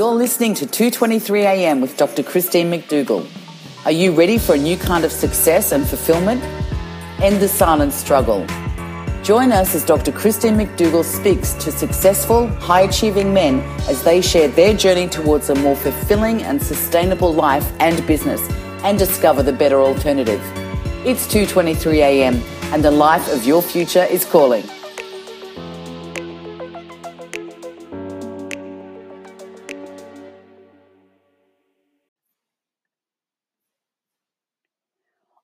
You're listening to 223 AM with Dr. Christine McDougall. Are you ready for a new kind of success and fulfillment? End the silent struggle. Join us as Dr. Christine McDougall speaks to successful, high achieving men as they share their journey towards a more fulfilling and sustainable life and business and discover the better alternative. It's 2:23 a.m. and the life of your future is calling.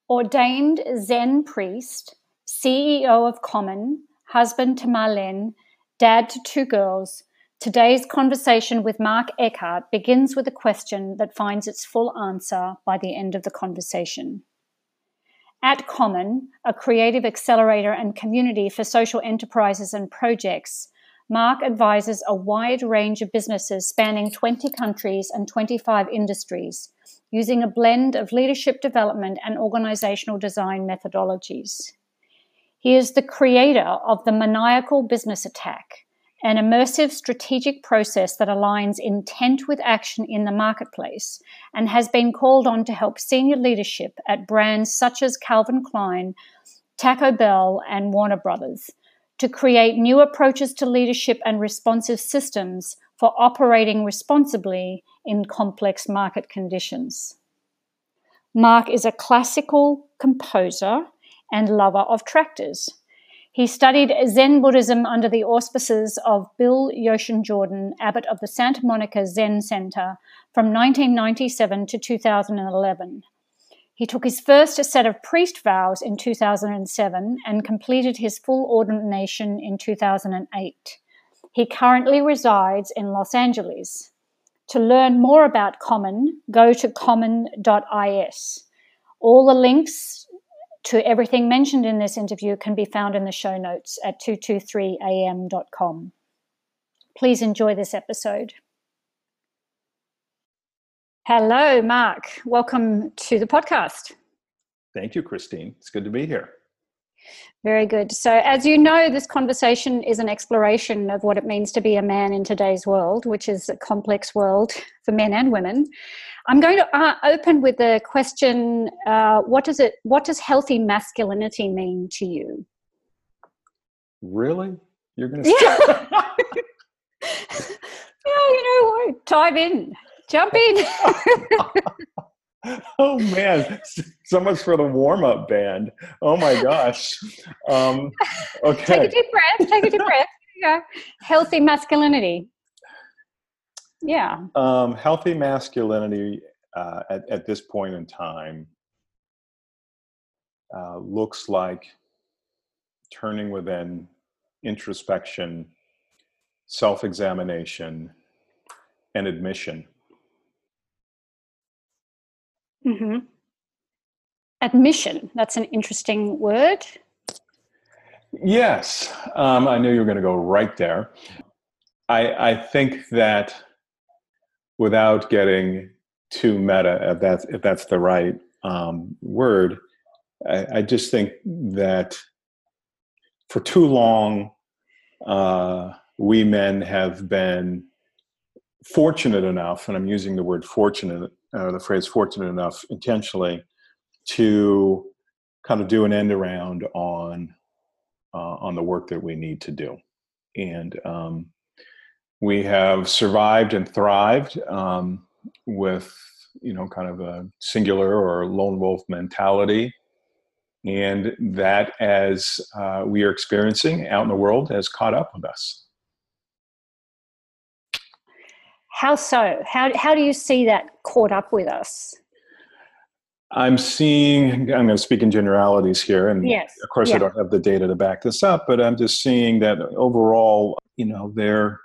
Ordained Zen priest, CEO of Common, husband to Marlene, dad to two girls, today's conversation with Mark Eckhart begins with a question that finds its full answer by the end of the conversation. At Common, a creative accelerator and community for social enterprises and projects, Mark advises a wide range of businesses spanning 20 countries and 25 industries using a blend of leadership development and organizational design methodologies. He is the creator of the Maniacal Business Attack, an immersive strategic process that aligns intent with action in the marketplace and has been called on to help senior leadership at brands such as Calvin Klein, Taco Bell, and Warner Brothers to create new approaches to leadership and responsive systems for operating responsibly in complex market conditions. Mark is a classical composer and lover of tractors. He studied Zen Buddhism under the auspices of Bill Yoshin Jordan, abbot of the Santa Monica Zen Center, from 1997 to 2011. He took his first set of priest vows in 2007 and completed his full ordination in 2008. He currently resides in Los Angeles. To learn more about Common, go to common.is. All the links to everything mentioned in this interview can be found in the show notes at 223am.com. Please enjoy this episode. Hello, Mark. Welcome to the podcast. Thank you, Christine. It's good to be here. Very good. So, as you know, this conversation is an exploration of what it means to be a man in today's world, which is a complex world for men and women. I'm going to uh, open with the question: uh, What does it? What does healthy masculinity mean to you? Really? You're going to? Yeah. yeah. You know what? Dive in. Jump in. oh man, so much for the warm up band. Oh my gosh. Um, okay. Take a deep breath. Take a deep breath. Yeah. Healthy masculinity. Yeah. Um, healthy masculinity uh, at, at this point in time uh, looks like turning within, introspection, self examination, and admission Mm-hmm. Admission, that's an interesting word. Yes, um, I knew you were going to go right there. I, I think that without getting too meta, if that's, if that's the right um, word, I, I, just think that for too long, uh, we men have been fortunate enough, and I'm using the word fortunate uh, the phrase fortunate enough intentionally to kind of do an end around on uh, on the work that we need to do. And um, we have survived and thrived um, with you know kind of a singular or lone wolf mentality. And that as uh, we are experiencing out in the world has caught up with us how so? How, how do you see that caught up with us? I'm seeing, I'm going to speak in generalities here, and yes. of course, yeah. I don't have the data to back this up, but I'm just seeing that overall, you know, they're,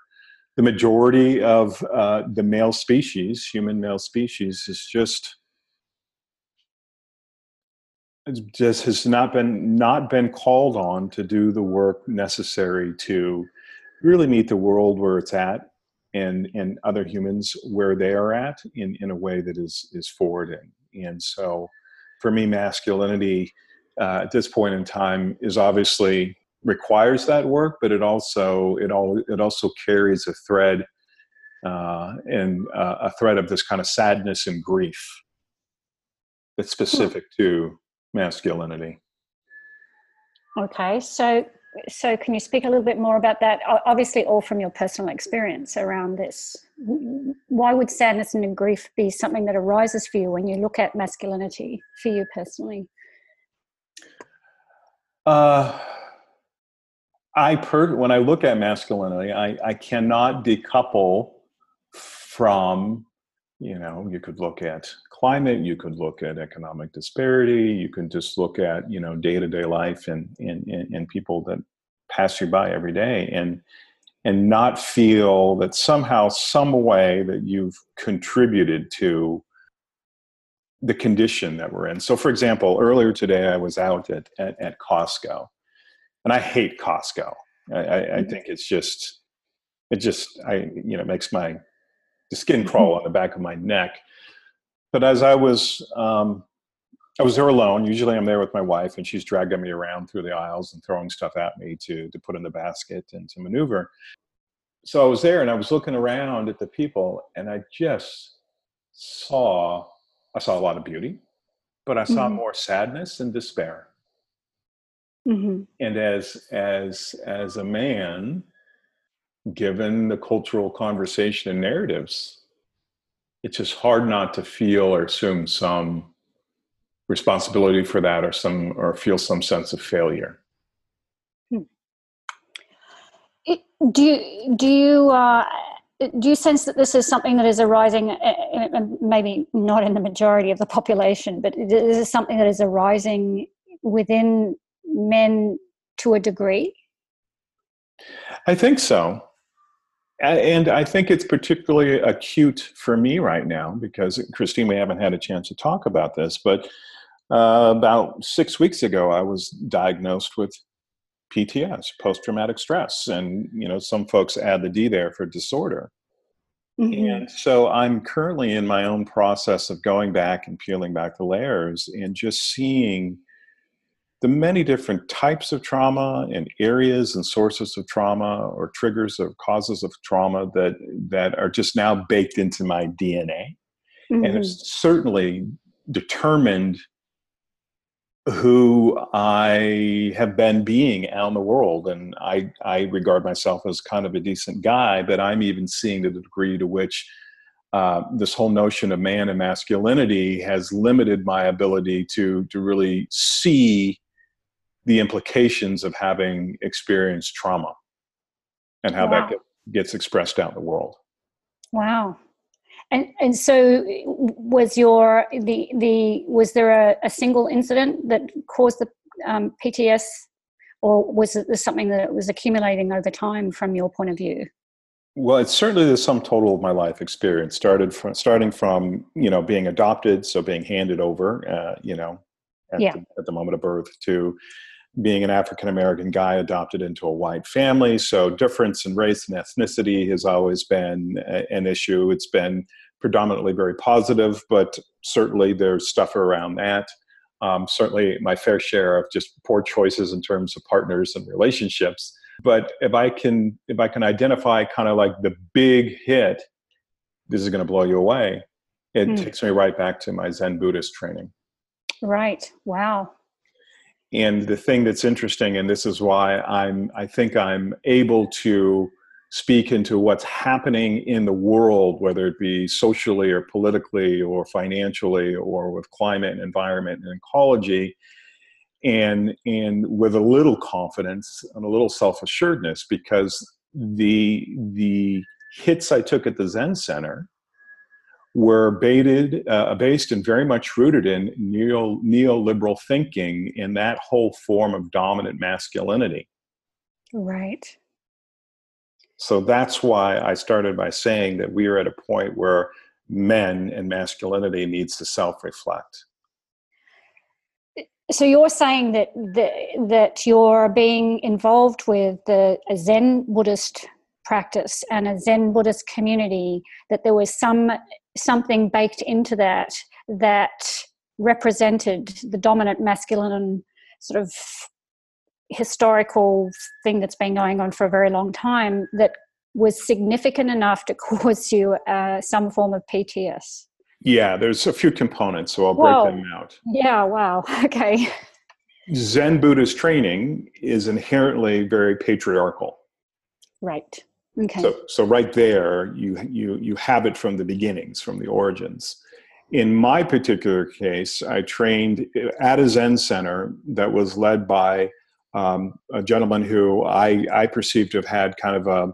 the majority of uh, the male species, human male species, is just it just has not been not been called on to do the work necessary to really meet the world where it's at and and other humans where they are at in in a way that is is forwarding and so for me masculinity uh, at this point in time is obviously requires that work but it also it all it also carries a thread uh, and uh, a thread of this kind of sadness and grief that's specific to masculinity. Okay, so so can you speak a little bit more about that? Obviously, all from your personal experience around this. Why would sadness and grief be something that arises for you when you look at masculinity for you personally? Uh, I per when I look at masculinity, I, I cannot decouple from you know you could look at climate you could look at economic disparity you can just look at you know day-to-day life and and, and people that pass you by every day and and not feel that somehow some way that you've contributed to the condition that we're in so for example earlier today i was out at at, at costco and i hate costco I, I, I mm-hmm. think it's just it just i you know makes my the skin crawl on the back of my neck. But as I was, um, I was there alone. Usually, I'm there with my wife, and she's dragging me around through the aisles and throwing stuff at me to to put in the basket and to maneuver. So I was there, and I was looking around at the people, and I just saw I saw a lot of beauty, but I saw mm-hmm. more sadness and despair. Mm-hmm. And as as as a man, given the cultural conversation and narratives, it's just hard not to feel or assume some responsibility for that or some or feel some sense of failure. Hmm. do you do you uh, do you sense that this is something that is arising, uh, uh, maybe not in the majority of the population, but this is something that is arising within men to a degree? I think so and I think it's particularly acute for me right now because Christine, we haven't had a chance to talk about this, but uh, about six weeks ago, I was diagnosed with PTS, post-traumatic stress, and you know some folks add the D there for disorder. Mm-hmm. And so I'm currently in my own process of going back and peeling back the layers and just seeing the many different types of trauma and areas and sources of trauma or triggers or causes of trauma that that are just now baked into my DNA mm-hmm. and it's certainly determined who I have been being out in the world. And I, I regard myself as kind of a decent guy, but I'm even seeing to the degree to which uh, this whole notion of man and masculinity has limited my ability to, to really see the implications of having experienced trauma and how wow. that gets expressed out in the world. Wow. And and so was your the the was there a, a single incident that caused the um, PTS, or was it something that was accumulating over time from your point of view? Well, it's certainly the sum total of my life experience. Started from starting from you know being adopted, so being handed over, uh, you know, at, yeah. the, at the moment of birth, to being an African American guy adopted into a white family. So, difference in race and ethnicity has always been an issue. It's been predominantly very positive, but certainly there's stuff around that. Um, certainly, my fair share of just poor choices in terms of partners and relationships. But if I can, if I can identify kind of like the big hit, this is going to blow you away. It mm. takes me right back to my Zen Buddhist training. Right. Wow and the thing that's interesting and this is why i'm i think i'm able to speak into what's happening in the world whether it be socially or politically or financially or with climate and environment and ecology and and with a little confidence and a little self-assuredness because the the hits i took at the zen center were baited, uh, based and very much rooted in neo, neoliberal thinking in that whole form of dominant masculinity. Right. So that's why I started by saying that we are at a point where men and masculinity needs to self-reflect. So you're saying that the, that you're being involved with the Zen Buddhist practice and a Zen Buddhist community, that there was some something baked into that that represented the dominant masculine sort of historical thing that's been going on for a very long time that was significant enough to cause you uh, some form of PTS? Yeah, there's a few components, so I'll break Whoa. them out. Yeah, wow. Okay. Zen Buddhist training is inherently very patriarchal. Right. Okay. So, so right there, you you you have it from the beginnings, from the origins. In my particular case, I trained at a Zen center that was led by um, a gentleman who I, I perceived to have had kind of a,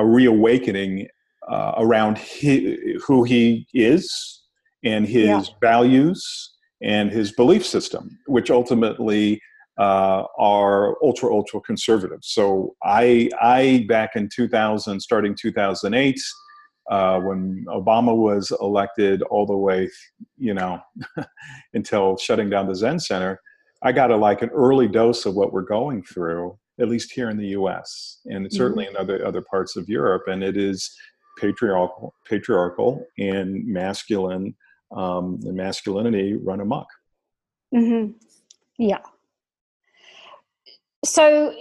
a reawakening uh, around who he is and his yeah. values and his belief system, which ultimately uh, are ultra ultra conservative. So I I back in 2000, starting 2008, uh, when Obama was elected, all the way you know until shutting down the Zen Center, I got a like an early dose of what we're going through, at least here in the U.S. and certainly mm-hmm. in other other parts of Europe, and it is patriarchal, patriarchal and masculine, um, the masculinity run amok. Mm-hmm. Yeah. So,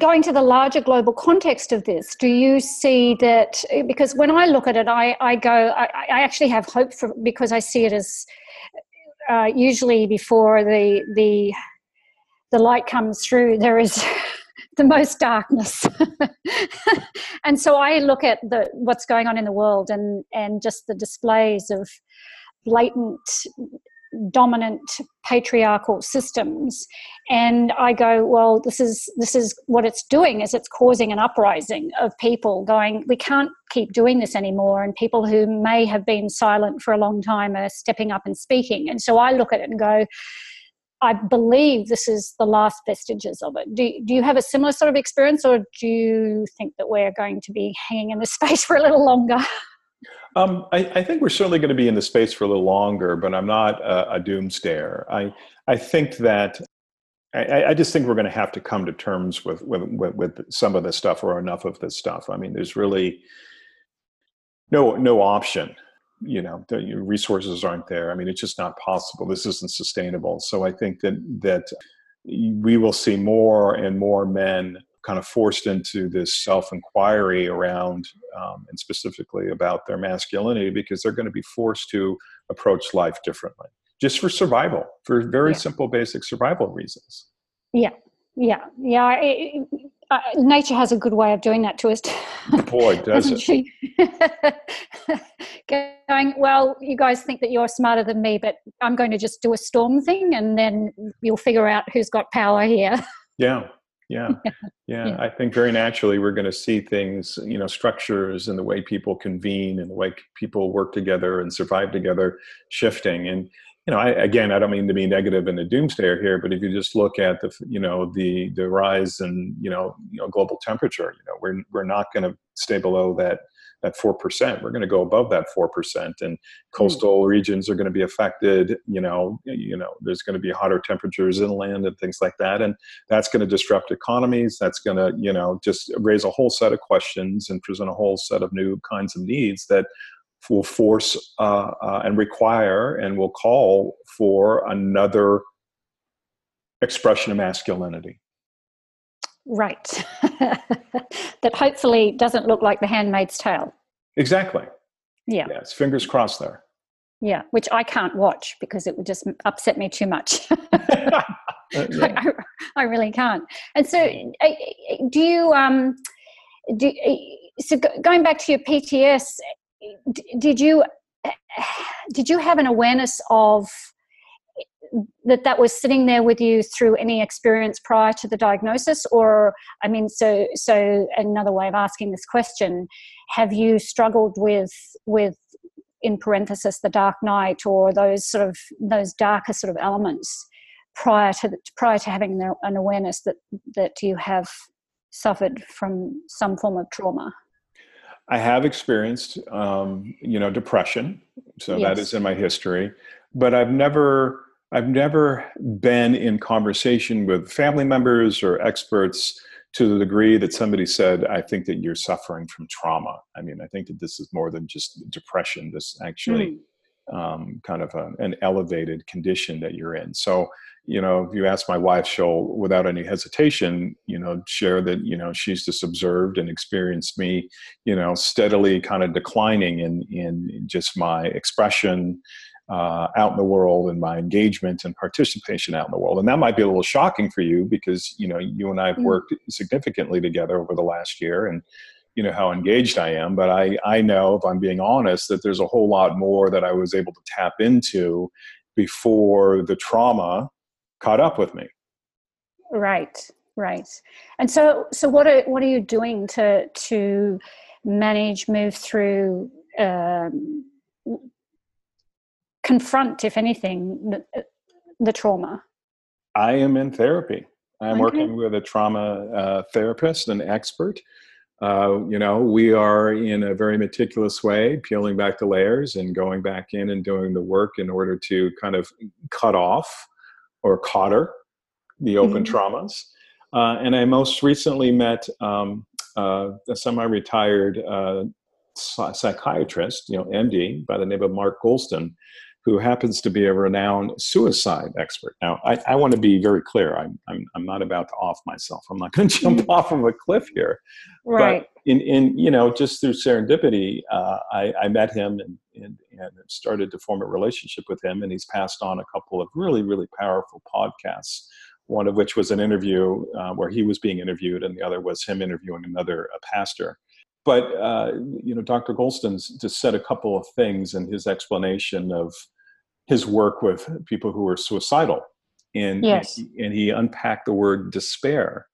going to the larger global context of this, do you see that? Because when I look at it, I, I go, I, I actually have hope for because I see it as uh, usually before the the the light comes through, there is the most darkness. and so I look at the what's going on in the world and and just the displays of blatant dominant patriarchal systems and i go well this is this is what it's doing is it's causing an uprising of people going we can't keep doing this anymore and people who may have been silent for a long time are stepping up and speaking and so i look at it and go I believe this is the last vestiges of it. Do, do you have a similar sort of experience, or do you think that we're going to be hanging in this space for a little longer? Um, I, I, think we're certainly going to be in the space for a little longer, but I'm not a, a doomsdayer. I I think that I, I, just think we're going to have to come to terms with, with, with some of this stuff or enough of this stuff. I mean, there's really no no option. You know, the resources aren't there. I mean, it's just not possible. This isn't sustainable. So I think that that we will see more and more men kind of forced into this self inquiry around, um, and specifically about their masculinity, because they're going to be forced to approach life differently, just for survival, for very yeah. simple, basic survival reasons. Yeah, yeah, yeah. It, uh, nature has a good way of doing that to us. Boy, does it. She? going, well, you guys think that you're smarter than me, but I'm going to just do a storm thing and then you'll figure out who's got power here. Yeah, yeah. yeah. Yeah i think very naturally we're going to see things you know structures and the way people convene and the way people work together and survive together shifting. And you know I, again i don't mean to be negative and a doomsayer here but if you just look at the you know the the rise in you know you know global temperature you know we're we're not going to stay below that that 4%. We're going to go above that 4%. And hmm. coastal mm. regions are going to be affected. You know, you know, there's going to be hotter temperatures inland and things like that. And that's going to disrupt economies. That's going to, you know, just raise a whole set of questions and present a whole set of new kinds of needs that will force uh, uh, and require and will call for another expression of masculinity. Right. that hopefully doesn't look like the handmaid's tale. Exactly. Yeah. Yes, fingers crossed there. Yeah, which I can't watch because it would just upset me too much. uh, yeah. I, I, really can't. And so, do you, um, do, so going back to your PTS, did you, did you have an awareness of that that was sitting there with you through any experience prior to the diagnosis? Or i mean so so another way of asking this question have you struggled with with in parenthesis the dark night or those sort of those darker sort of elements prior to the, prior to having an awareness that that you have suffered from some form of trauma? I have experienced um, you know depression. So yes. that is in my history. But i've never I've never been in conversation with family members or experts to the degree that somebody said, I think that you're suffering from trauma. I mean, I think that this is more than just depression. This actually mm. um, kind of a, an elevated condition that you're in. So, you know, if you ask my wife, she'll, without any hesitation, you know, share that, you know, she's just observed and experienced me, you know, steadily kind of declining in, in just my expression uh, out in the world and my engagement and participation out in the world. And that might be a little shocking for you because, you know, you and I have mm. worked significantly together over the last year and, you know, how engaged I am. But I, I know, if I'm being honest, that there's a whole lot more that I was able to tap into before the trauma caught up with me. Right, right. And so, so what are what are you doing to to manage, move through, um, confront, if anything, the, the, trauma? I am in therapy. I'm okay. working with a trauma uh, therapist, an expert. Uh, you know, we are in a very meticulous way peeling back the layers and going back in and doing the work in order to kind of cut off or Cotter, the open mm-hmm. traumas. Uh, and I most recently met um, uh, a semi-retired uh, psychiatrist, you know, MD, by the name of Mark Goulston, who happens to be a renowned suicide expert. Now, I, I want to be very clear. I'm, I'm, I'm, not about to off myself. I'm not going to jump mm-hmm. off of a cliff here. Right. But in, in you know, just through serendipity, uh, I, I met him and, and, and started to form a relationship with him. And he's passed on a couple of really, really powerful podcasts. One of which was an interview uh, where he was being interviewed, and the other was him interviewing another pastor but uh, you know dr goulston's just said a couple of things in his explanation of his work with people who were suicidal. And yes. and he unpacked the word despair.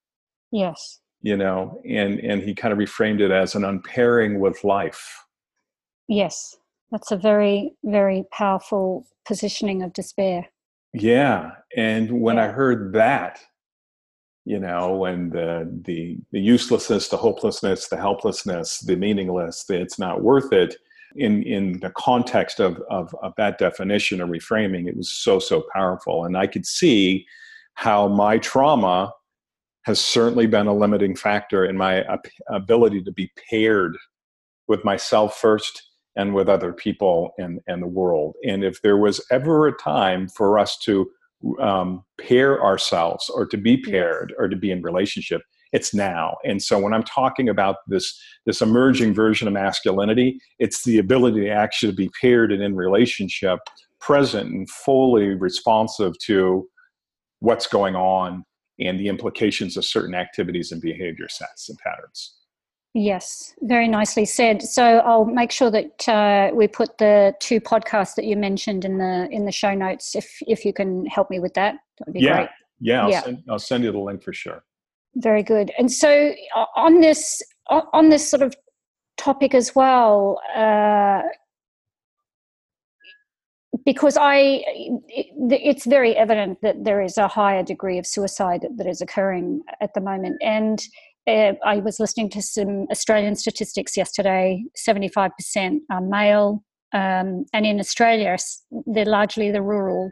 Yes. You know and and he kind of reframed it as an unpairing with life. Yes. That's a very very powerful positioning of despair. Yeah. And when yeah. i heard that you know when the the the uselessness the hopelessness the helplessness the meaningless the it's not worth it in in the context of, of, of that definition or reframing, it was so so powerful, and I could see how my trauma has certainly been a limiting factor in my ability to be paired with myself first and with other people and, and the world. And if there was ever a time for us to um, pair ourselves or to be paired or to be in relationship, it's now and so when i'm talking about this this emerging version of masculinity it's the ability to actually be paired and in relationship present and fully responsive to what's going on and the implications of certain activities and behavior sets and patterns Yes, very nicely said. So I'll make sure that uh, we put the two podcasts that you mentioned in the in the show notes. If if you can help me with that, that would be yeah. great. Yeah, I'll, yeah. Send, I'll send you the link for sure. Very good. And so on this on this sort of topic as well, uh, because I, it's very evident that there is a higher degree of suicide that is occurring at the moment, and uh, I was listening to some Australian statistics yesterday. Seventy-five percent are male, um, and in Australia, they're largely the rural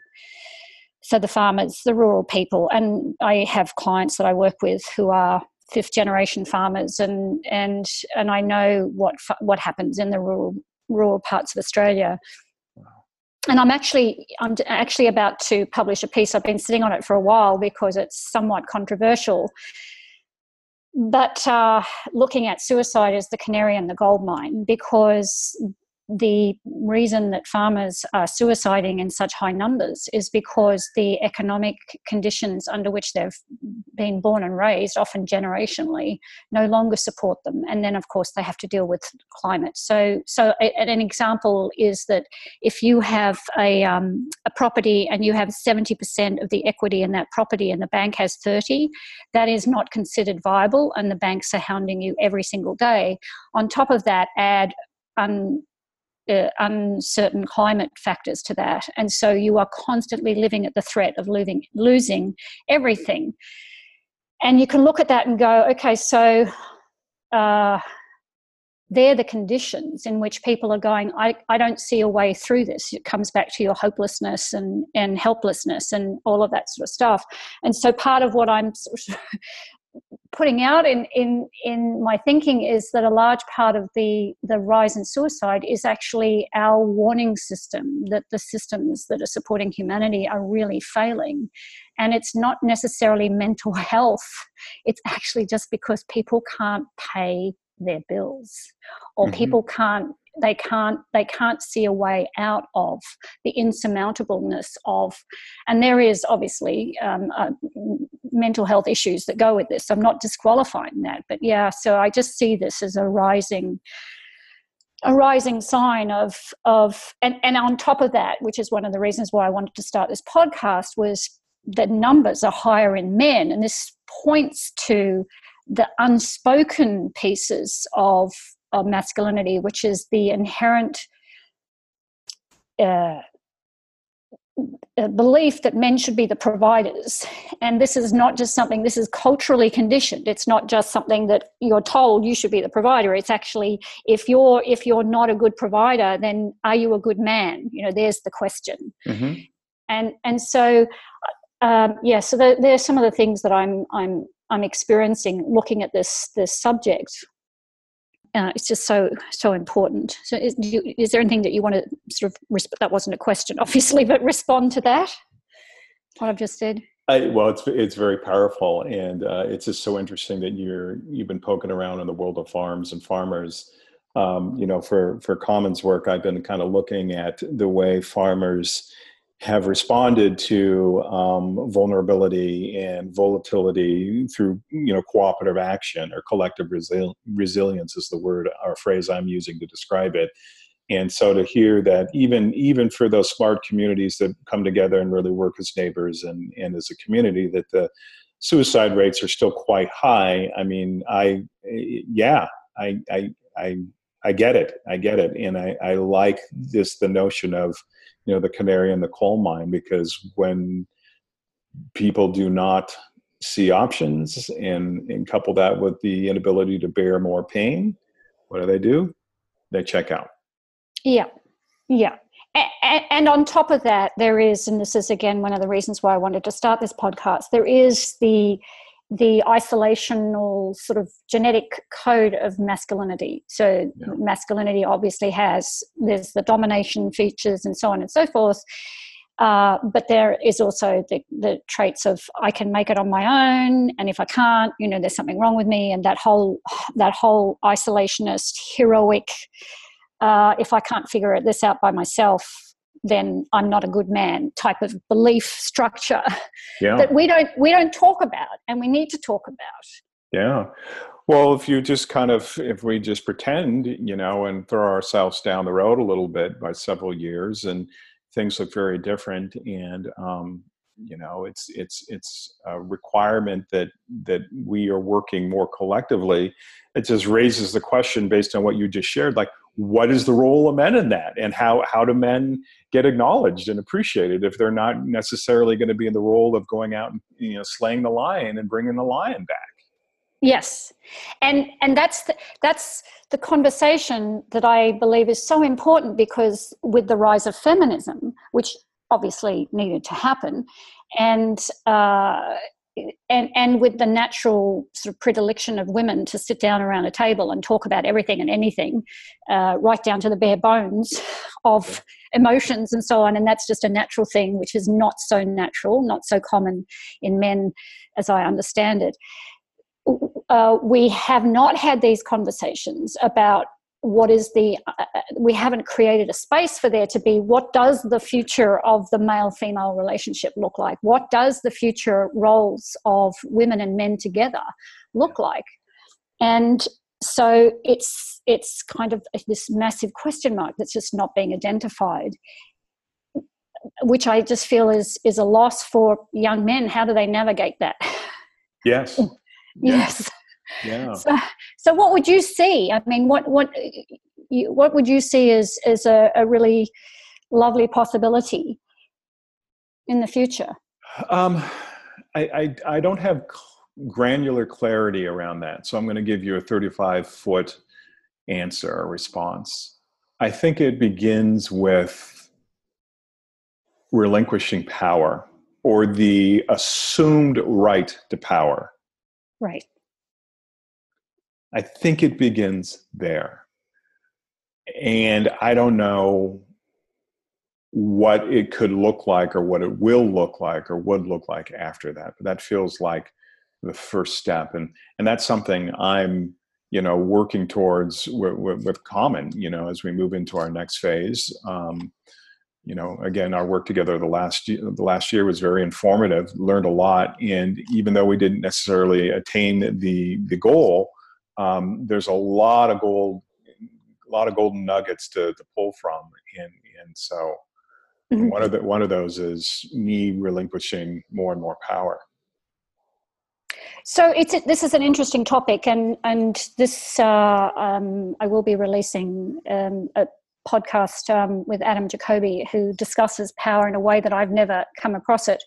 so the farmers, the rural people, and I have clients that I work with who are fifth generation farmers, and and and I know what what happens in the rural rural parts of Australia. And I'm actually I'm actually about to publish a piece. I've been sitting on it for a while because it's somewhat controversial. But uh, looking at suicide as the canary in the gold mine because the reason that farmers are suiciding in such high numbers is because the economic conditions under which they've been born and raised, often generationally, no longer support them. And then, of course, they have to deal with climate. So, so an example is that if you have a, um, a property and you have 70% of the equity in that property and the bank has 30, that is not considered viable, and the banks are hounding you every single day. On top of that, add un, uh, uncertain climate factors to that. And so you are constantly living at the threat of losing, losing everything. And you can look at that and go, okay, so uh, they're the conditions in which people are going, I, I don't see a way through this. It comes back to your hopelessness and, and helplessness and all of that sort of stuff. And so part of what I'm putting out in, in, in my thinking is that a large part of the, the rise in suicide is actually our warning system, that the systems that are supporting humanity are really failing. And it's not necessarily mental health, it's actually just because people can't pay their bills or mm-hmm. people can't they can't they can't see a way out of the insurmountableness of and there is obviously um, uh, mental health issues that go with this. I'm not disqualifying that but yeah so i just see this as a rising a rising sign of of and, and on top of that which is one of the reasons why i wanted to start this podcast was the numbers are higher in men and this points to the unspoken pieces of of masculinity, which is the inherent uh, belief that men should be the providers. And this is not just something, this is culturally conditioned. It's not just something that you're told you should be the provider. It's actually, if you're, if you're not a good provider, then are you a good man? You know, there's the question. Mm-hmm. And, and so, um, yeah, so there, there are some of the things that I'm, I'm, I'm experiencing looking at this, this subject uh, it's just so so important. So, is, is, there anything that you want to sort of resp- that wasn't a question, obviously, but respond to that? What I've just said. I, well, it's it's very powerful, and uh, it's just so interesting that you're you've been poking around in the world of farms and farmers. Um, you know, for for Common's work, I've been kind of looking at the way farmers have responded to um, vulnerability and volatility through you know cooperative action or collective resil- resilience is the word or phrase I'm using to describe it. And so to hear that even even for those smart communities that come together and really work as neighbors and, and as a community, that the suicide rates are still quite high. I mean, I yeah, I I I, I get it. I get it. And I, I like this the notion of you know the canary in the coal mine because when people do not see options and, and couple that with the inability to bear more pain what do they do? They check out. Yeah. Yeah. And, and on top of that there is and this is again one of the reasons why i wanted to start this podcast there is the the isolational sort of genetic code of masculinity. So, yeah. masculinity obviously has, there's the domination features and so on and so forth. Uh, but there is also the, the traits of I can make it on my own, and if I can't, you know, there's something wrong with me, and that whole that whole isolationist, heroic. Uh, if I can't figure this out by myself, then I'm not a good man type of belief structure yeah. that we don't we don't talk about and we need to talk about. Yeah. Well, if you just kind of if we just pretend, you know, and throw ourselves down the road a little bit by several years and things look very different and um, you know it's it's it's a requirement that that we are working more collectively it just raises the question based on what you just shared like what is the role of men in that? And how how do men get acknowledged and appreciated if they're not necessarily going to be in the role of going out and you know slaying the lion and bringing the lion back? Yes. And and that's the, that's the conversation that i believe is so important because with the rise of feminism which obviously needed to happen and uh, and and with the natural sort of predilection of women to sit down around a table and talk about everything and anything, uh, right down to the bare bones of emotions and so on, and that's just a natural thing, which is not so natural, not so common in men, as I understand it. Uh, we have not had these conversations about what is the uh, uh, we haven't created a space for there to be. What does the future of the male female relationship look like? What does the future roles of women and men together look like? And so it's it's kind of this massive question mark that's just not being identified which i just feel is is a loss for young men. How do they navigate that? Yes. Yes yeah. So, so what would you see? I mean, what what you, what would you see as as a, a really lovely possibility in the future? Um, I, I, I don't have granular clarity around that, so I'm going to give you a 35 foot answer or response. I think it begins with relinquishing power or the assumed right to power. Right. I think it begins there. And I don't know what it could look like or what it will look like or would look like after that. But that feels like the first step. And, and that's something I'm, you know, working towards with, with, with Common, you know, as we move into our next phase. Um, you know, again, our work together the last year, the last year was very informative. Learned a lot, and even though we didn't necessarily attain the the goal, um, there's a lot of gold, a lot of golden nuggets to, to pull from, and and so mm-hmm. one of the one of those is me relinquishing more and more power. So it's this is an interesting topic, and and this uh, um, I will be releasing um, a podcast um, with Adam Jacoby, who discusses power in a way that I've never come across it.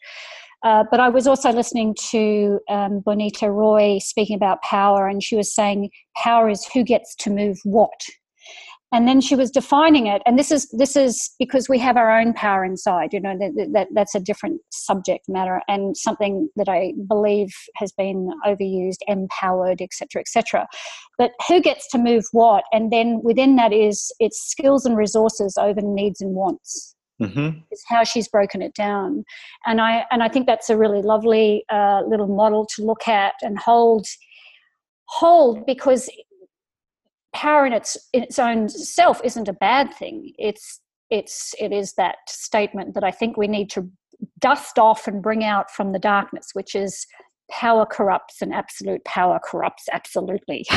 Uh, but I was also listening to um, Bonnitta Roy speaking about power, and she was saying power is who gets to move what. And then she was defining it and this is this is because we have our own power inside you know that, that that's a different subject matter and something that i believe has been overused empowered etc etc but who gets to move what? And then within that is it's skills and resources over needs and wants mm-hmm. is how she's broken it down and i and i think that's a really lovely uh, little model to look at and hold hold because power in its in its own self isn't a bad thing. It's it's it is that statement that I think we need to dust off and bring out from the darkness, which is power corrupts and absolute power corrupts absolutely.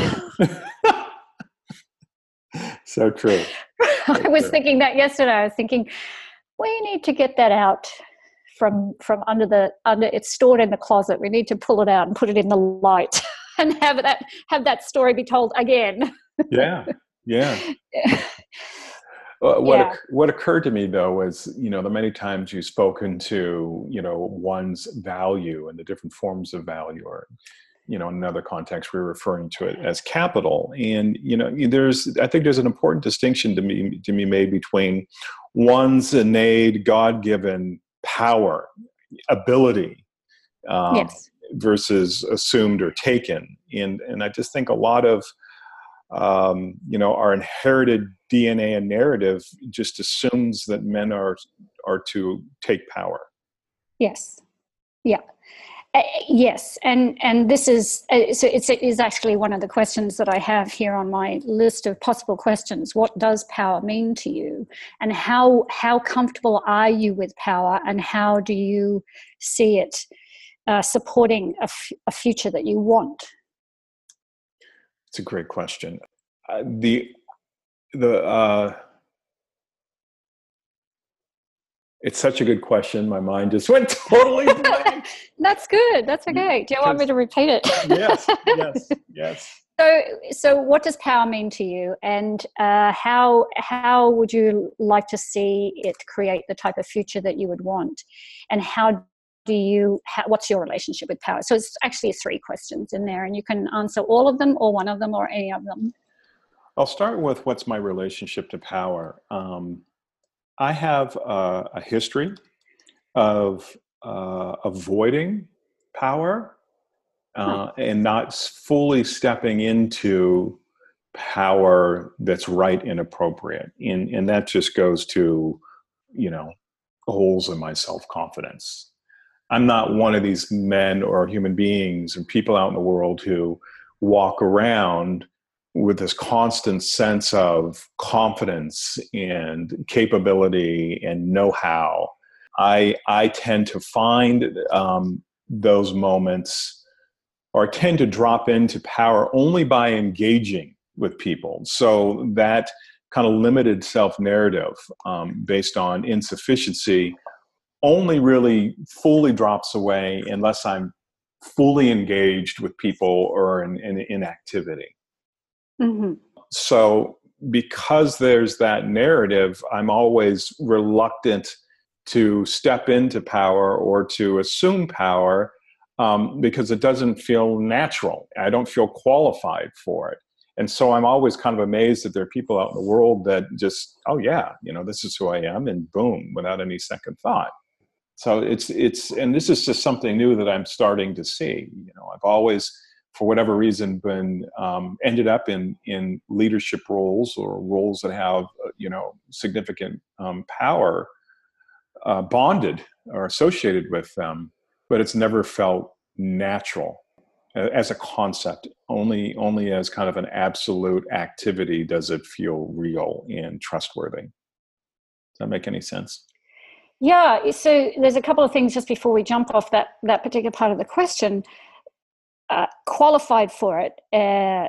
so true. So I was true. thinking that yesterday. I was thinking we need to get that out from from under the under it's stored in the closet. We need to pull it out and put it in the light and have that have that story be told again yeah, yeah. Uh, what yeah. what occurred to me though was you know the many times you've spoken to you know one's value and the different forms of value or you know in another context we're referring to it as capital and you know there's i think there's an important distinction to me to be made between one's innate god-given power ability um, yes. versus assumed or taken. And and i just think a lot of um, you know our inherited dna and narrative just assumes that men are are to take power. Yes. Yeah uh, yes and and this is uh, so it's it is actually one of the questions that i have here on my list of possible questions. What does power mean to you? And how how comfortable are you with power? And how do you see it uh, supporting a, f- a future that you want? It's a great question. Uh, the the uh, it's such a good question. My mind just went totally blank. That's good. That's okay. Do you want me to repeat it? yes. Yes. Yes. So, so what does power mean to you, and uh, how how would you like to see it create the type of future that you would want, and how do you what's your relationship with power so it's actually three questions in there and you can answer all of them or one of them or any of them i'll start with what's my relationship to power um, i have a, a history of uh, avoiding power uh, and not fully stepping into power that's right and appropriate. And and that just goes to you know holes in my self-confidence. I'm not one of these men or human beings and people out in the world who walk around with this constant sense of confidence and capability and know-how. I I tend to find um, those moments, or tend to drop into power only by engaging with people. So that kind of limited self-narrative um, based on insufficiency only really fully drops away unless I'm fully engaged with people or in, in, in activity. Mm-hmm. So, because there's that narrative, I'm always reluctant to step into power or to assume power um, because it doesn't feel natural. I don't feel qualified for it. And so I'm always kind of amazed that there are people out in the world that just, oh, yeah, you know, this is who I am, and boom, without any second thought so it's it's and this is just something new that i'm starting to see you know i've always for whatever reason been um, ended up in in leadership roles or roles that have uh, you know significant um, power uh, bonded or associated with them, but it's never felt natural as a concept. Only, only as kind of an absolute activity does it feel real and trustworthy. Does that make any sense? Yeah. So there's a couple of things just before we jump off that that particular part of the question. Uh, qualified for it, uh,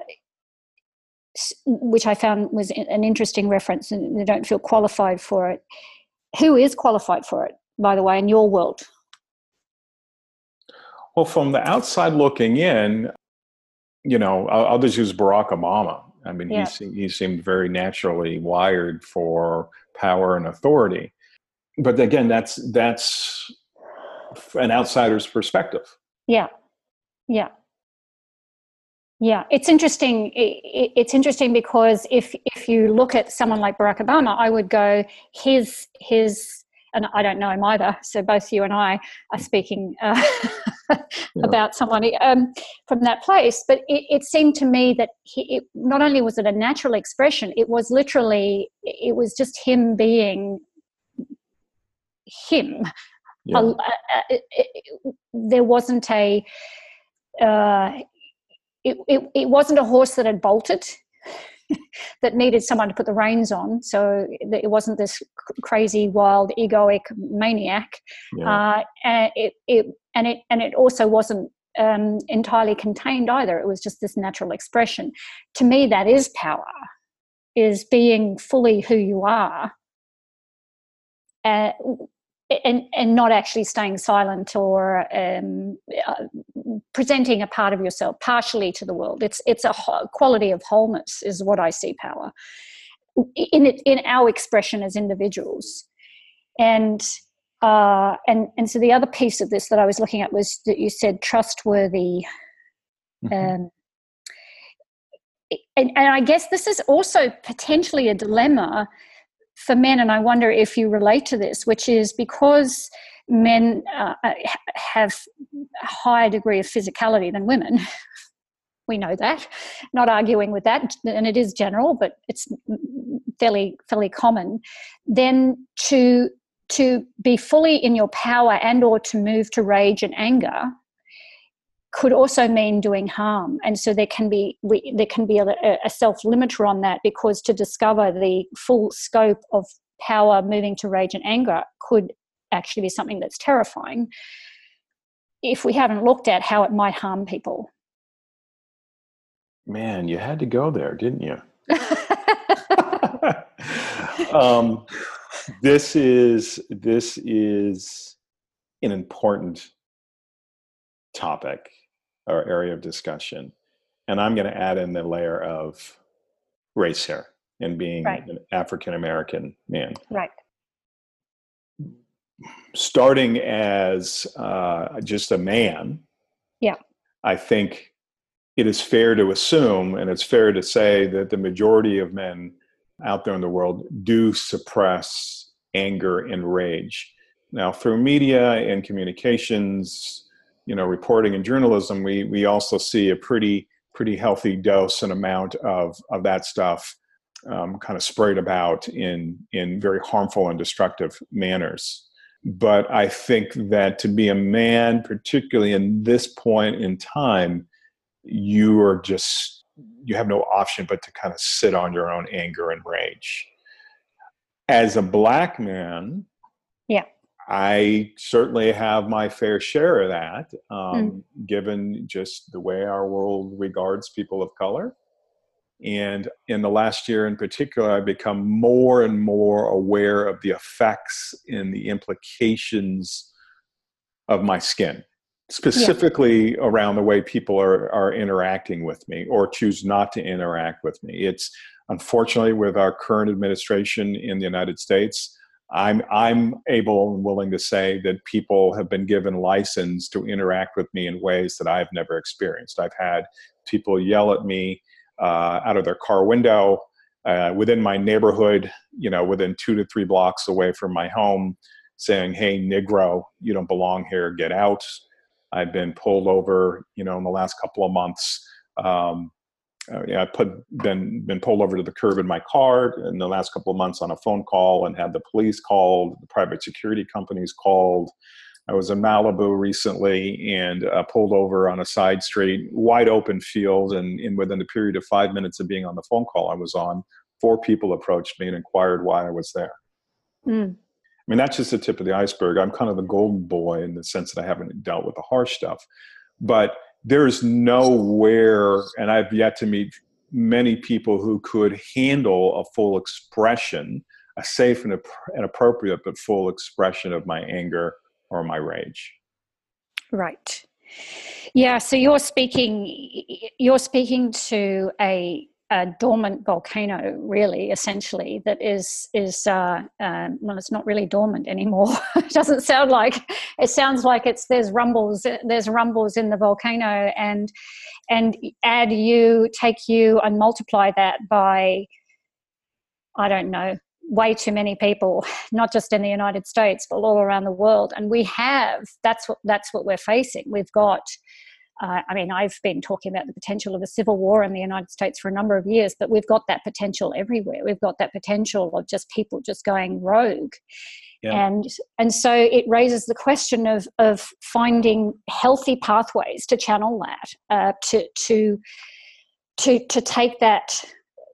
which I found was an interesting reference, and they don't feel qualified for it. Who is qualified for it, by the way, in your world? Well, from the outside looking in, you know, I'll, I'll just use Barack Obama. I mean, yeah. he, he seemed very naturally wired for power and authority. But again, that's that's an outsider's perspective. Yeah, yeah, yeah. It's interesting. It's interesting because if if you look at someone like Barack Obama, I would go his his and I don't know him either. So both you and I are speaking uh, yeah. about someone um, from that place. But it, it seemed to me that he, it, not only was it a natural expression, it was literally, it was just him being him. Yeah. Uh, it, it, there wasn't a, uh, it, it, it wasn't a horse that had bolted. that needed someone to put the reins on. So it wasn't this crazy, wild, egoic maniac. Yeah. Uh, and it, it and it and it also wasn't um, entirely contained either. It was just this natural expression. To me, that is power. Is being fully who you are. Uh, and and not actually staying silent or um, uh, presenting a part of yourself partially to the world. It's it's a quality of wholeness is what I see power in it in our expression as individuals, and uh, and and so the other piece of this that I was looking at was that you said trustworthy. Mm-hmm. Um, and, and I guess this is also potentially a dilemma for men, and I wonder if you relate to this, which is because men uh, uh have a higher degree of physicality than women. we know that. Not arguing with that, and it is general, but it's fairly fairly common. Then to to be fully in your power and or to move to rage and anger could also mean doing harm. And so there can be we, there can be a, a self limiter on that because to discover the full scope of power moving to rage and anger could actually be something that's terrifying if we haven't looked at how it might harm people. Man you had to go there didn't you? Um, this is this is an important topic or area of discussion. And I'm going to add in the layer of race here and being right. an African American man. Right. Starting as uh, just a man. Yeah. I think it is fair to assume, and it's fair to say, that the majority of men out there in the world do suppress anger and rage. Now, through media and communications, you know reporting and journalism we we also see a pretty pretty healthy dose and amount of of that stuff um, kind of sprayed about in in very harmful and destructive manners. But i think that to be a man particularly in this point in time you are just you have no option but to kind of sit on your own anger and rage. As a black man yeah I certainly have my fair share of that, um, mm. given just the way our world regards people of color. And in the last year in particular, I've become more and more aware of the effects and the implications of my skin, specifically yeah. around the way people are, are interacting with me or choose not to interact with me. It's unfortunately with our current administration in the United States I'm I'm able and willing to say that people have been given license to interact with me in ways that I've never experienced. I've had people yell at me uh, out of their car window uh, within my neighborhood, you know, within two to three blocks away from my home, saying, "Hey, Negro, you don't belong here. Get out." I've been pulled over, you know, in the last couple of months. Um, uh, yeah, I put been been pulled over to the curb in my car in the last couple of months on a phone call and had the police called, the private security companies called. I was in Malibu recently and uh, pulled over on a side street, wide open field, and, and within the period of five minutes of being on the phone call I was on, four people approached me and inquired why I was there. Mm. I mean, that's just the tip of the iceberg. I'm kind of the golden boy in the sense that I haven't dealt with the harsh stuff. But there's nowhere, and I've yet to meet many people who could handle a full expression, a safe and, and appropriate but full expression of my anger or my rage. Right. Yeah. So you're speaking. You're speaking to a a dormant volcano, really, essentially, that is is uh, uh, well, it's not really dormant anymore. it doesn't sound like it sounds like it's there's rumbles there's rumbles in the volcano, and and add you, take you, and multiply that by I don't know way too many people, not just in the United States, but all around the world, and we have that's what that's what we're facing. We've got uh, I mean, I've been talking about the potential of a civil war in the United States for a number of years, but we've got that potential everywhere. We've got that potential of just people just going rogue. Yeah. And and so it raises the question of of finding healthy pathways to channel that, uh, to to to to take that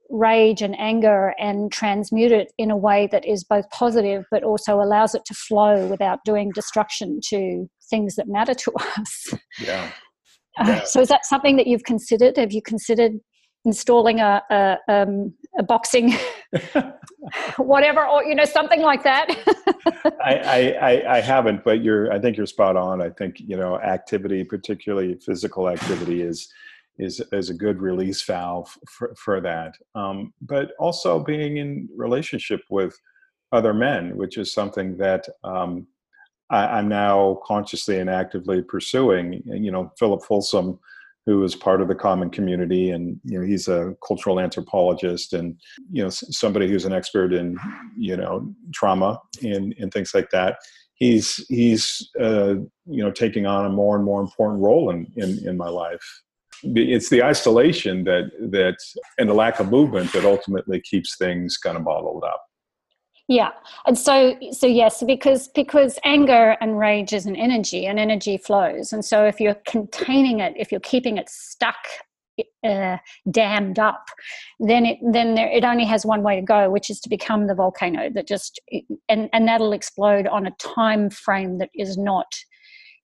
rage and anger and transmute it in a way that is both positive but also allows it to flow without doing destruction to things that matter to us. Yeah. Yeah. so is that something that you've considered? Have you considered installing a a, um, a boxing whatever or you know something like that I, I, I haven't but you're i think you're spot on i think you know activity particularly physical activity is is is a good release valve for, for that um, but also being in relationship with other men which is something that um, I, am now consciously and actively pursuing. You know, Philip Folsom, who is part of the common community, and you know, he's a cultural anthropologist and you know somebody who's an expert in you know trauma and and things like that. He's he's uh, you know taking on a more and more important role in in, in my life it's the isolation that that and the lack of movement that ultimately keeps things kind of bottled up yeah. And so so yes because because anger and rage is an energy and energy flows. And so if you're containing it if you're keeping it stuck uh, dammed up then it then there, it only has one way to go which is to become the volcano that just and and that'll explode on a time frame that is not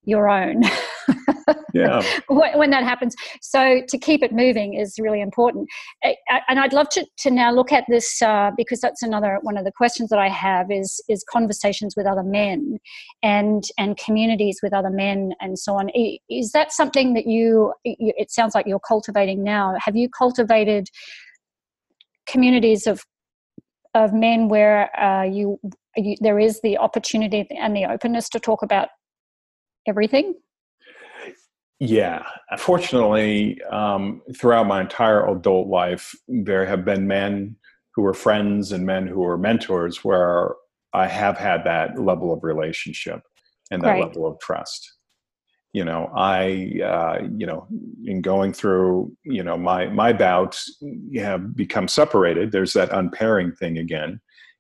your own. Yeah. When that happens. So to keep it moving is really important. And i'd love to, to now look at this uh, because that's another one of the questions that i have is is conversations with other men and and communities with other men and so on. Is that something that you it sounds like you're cultivating now. Have you cultivated communities of of men where uh, you, you there is the opportunity and the openness to talk about everything? Yeah, fortunately, um, throughout my entire adult life, there have been men who were friends and men who were mentors where I have had that level of relationship and that right. level of trust. You know, I, uh, you know, in going through, you know, my my bouts have become separated. There's that unpairing thing again,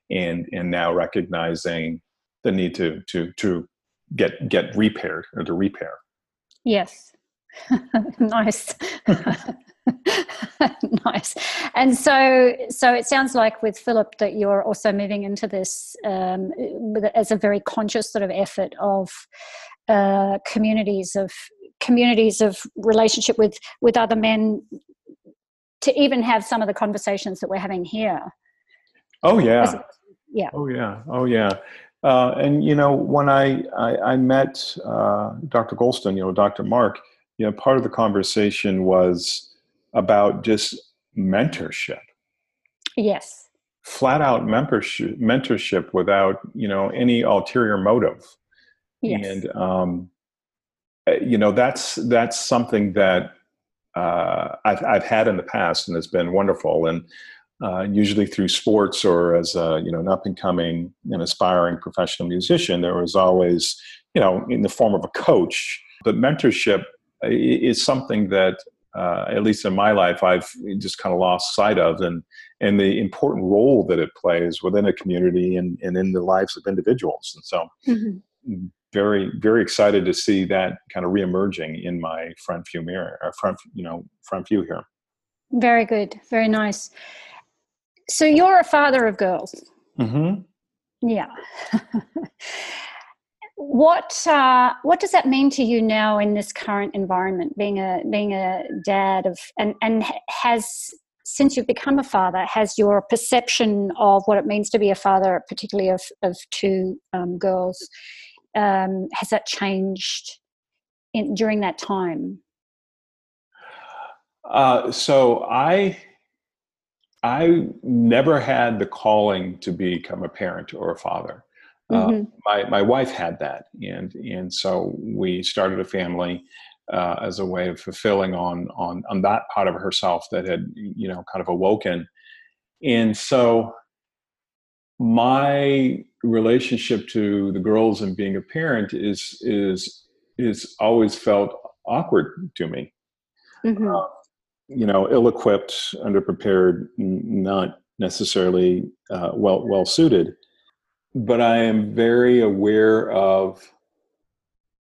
and and now recognizing the need to to to get get repaired or to repair. Yes. nice. nice. And so, so it sounds like with Philip that you're also moving into this um, as a very conscious sort of effort of uh, communities of communities of relationship with with other men to even have some of the conversations that we're having here. Oh yeah. yeah. Oh yeah. Oh yeah. Uh, and you know, when I I, I met uh, Dr. Goulston, you know, Dr. Mark, you know, part of the conversation was about just mentorship. Yes. Flat out mentorship, mentorship without you know any ulterior motive. Yes. And um, eh, you know, that's that's something that uh, I've I've had in the past, and it's been wonderful. And uh, usually through sports or as a, you know an up and coming and aspiring professional musician, there was always you know in the form of a coach. But mentorship is something that uh, at least in my life, I've just kind of lost sight of, and and the important role that it plays within a community and, and in the lives of individuals. And so, mm-hmm. very very excited to see that kind of reemerging in my front view mirror, or front you know front view here. Very good, very nice. So you're a father of girls. Mm-hmm. Yeah. what uh, what does that mean to you now in this current environment being a being a dad of and and has since you've become a father has your perception of what it means to be a father particularly of of two um, girls um, has that changed in, during that time uh, so i i never had the calling to become a parent or a father uh, mm-hmm. my my wife had that, and and so we started a family uh, as a way of fulfilling on on on that part of herself that had you know kind of awoken, and so my relationship to the girls and being a parent is is is always felt awkward to me. Mm-hmm. Uh, you know, ill-equipped, underprepared, not necessarily uh, well well suited but I am very aware of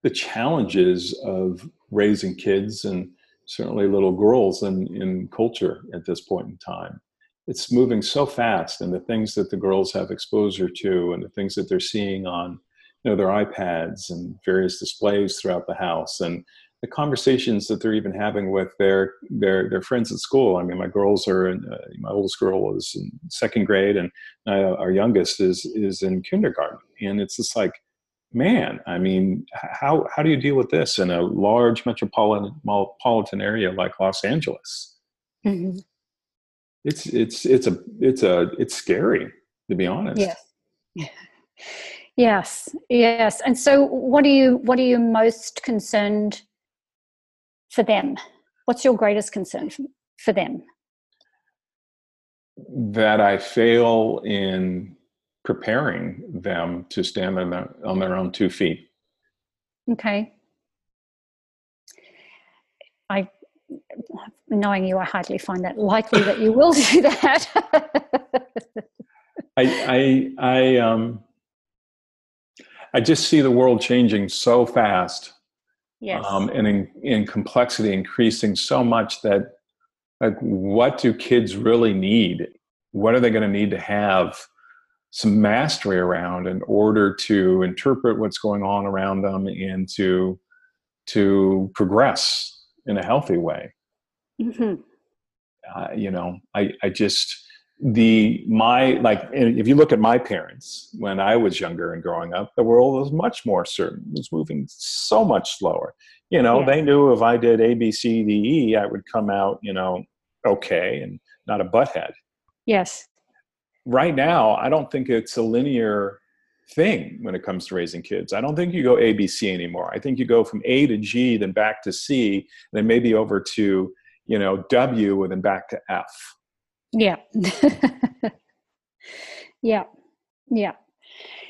the challenges of raising kids and certainly little girls in, in culture at this point in time. It's moving so fast, and the things that the girls have exposure to, and the things that they're seeing on you know, their iPads and various displays throughout the house, and the conversations that they're even having with their their their friends at school. I mean, my girls are in, uh, my oldest girl is in second grade, and uh, our youngest is is in kindergarten, and it's just like, man, I mean, how how do you deal with this in a large metropolitan metropolitan area like Los Angeles? Mm-hmm. It's it's it's a it's a it's scary to be honest. Yes. Yes, yes. And so, what are you what are you most concerned for them? What's your greatest concern for them? That I fail in preparing them to stand on their, on their own two feet. Okay. I, knowing you, I hardly find that likely that you will do that. I, I, I, um, I just see the world changing so fast yes. um, and in, in complexity increasing so much that like what do kids really need what are they going to need to have some mastery around in order to interpret what's going on around them and to to progress in a healthy way mm-hmm. uh, you know i i just the my like if you look at my parents when i was younger and growing up the world was much more certain it was moving so much slower. You know yeah. they knew if i did a b c d e i would come out you know okay and not a butthead. Yes. Right now i don't think it's a linear thing when it comes to raising kids. I don't think you go a b c anymore. I think you go from a to g then back to c then maybe over to you know w and then back to f yeah. yeah. Yeah.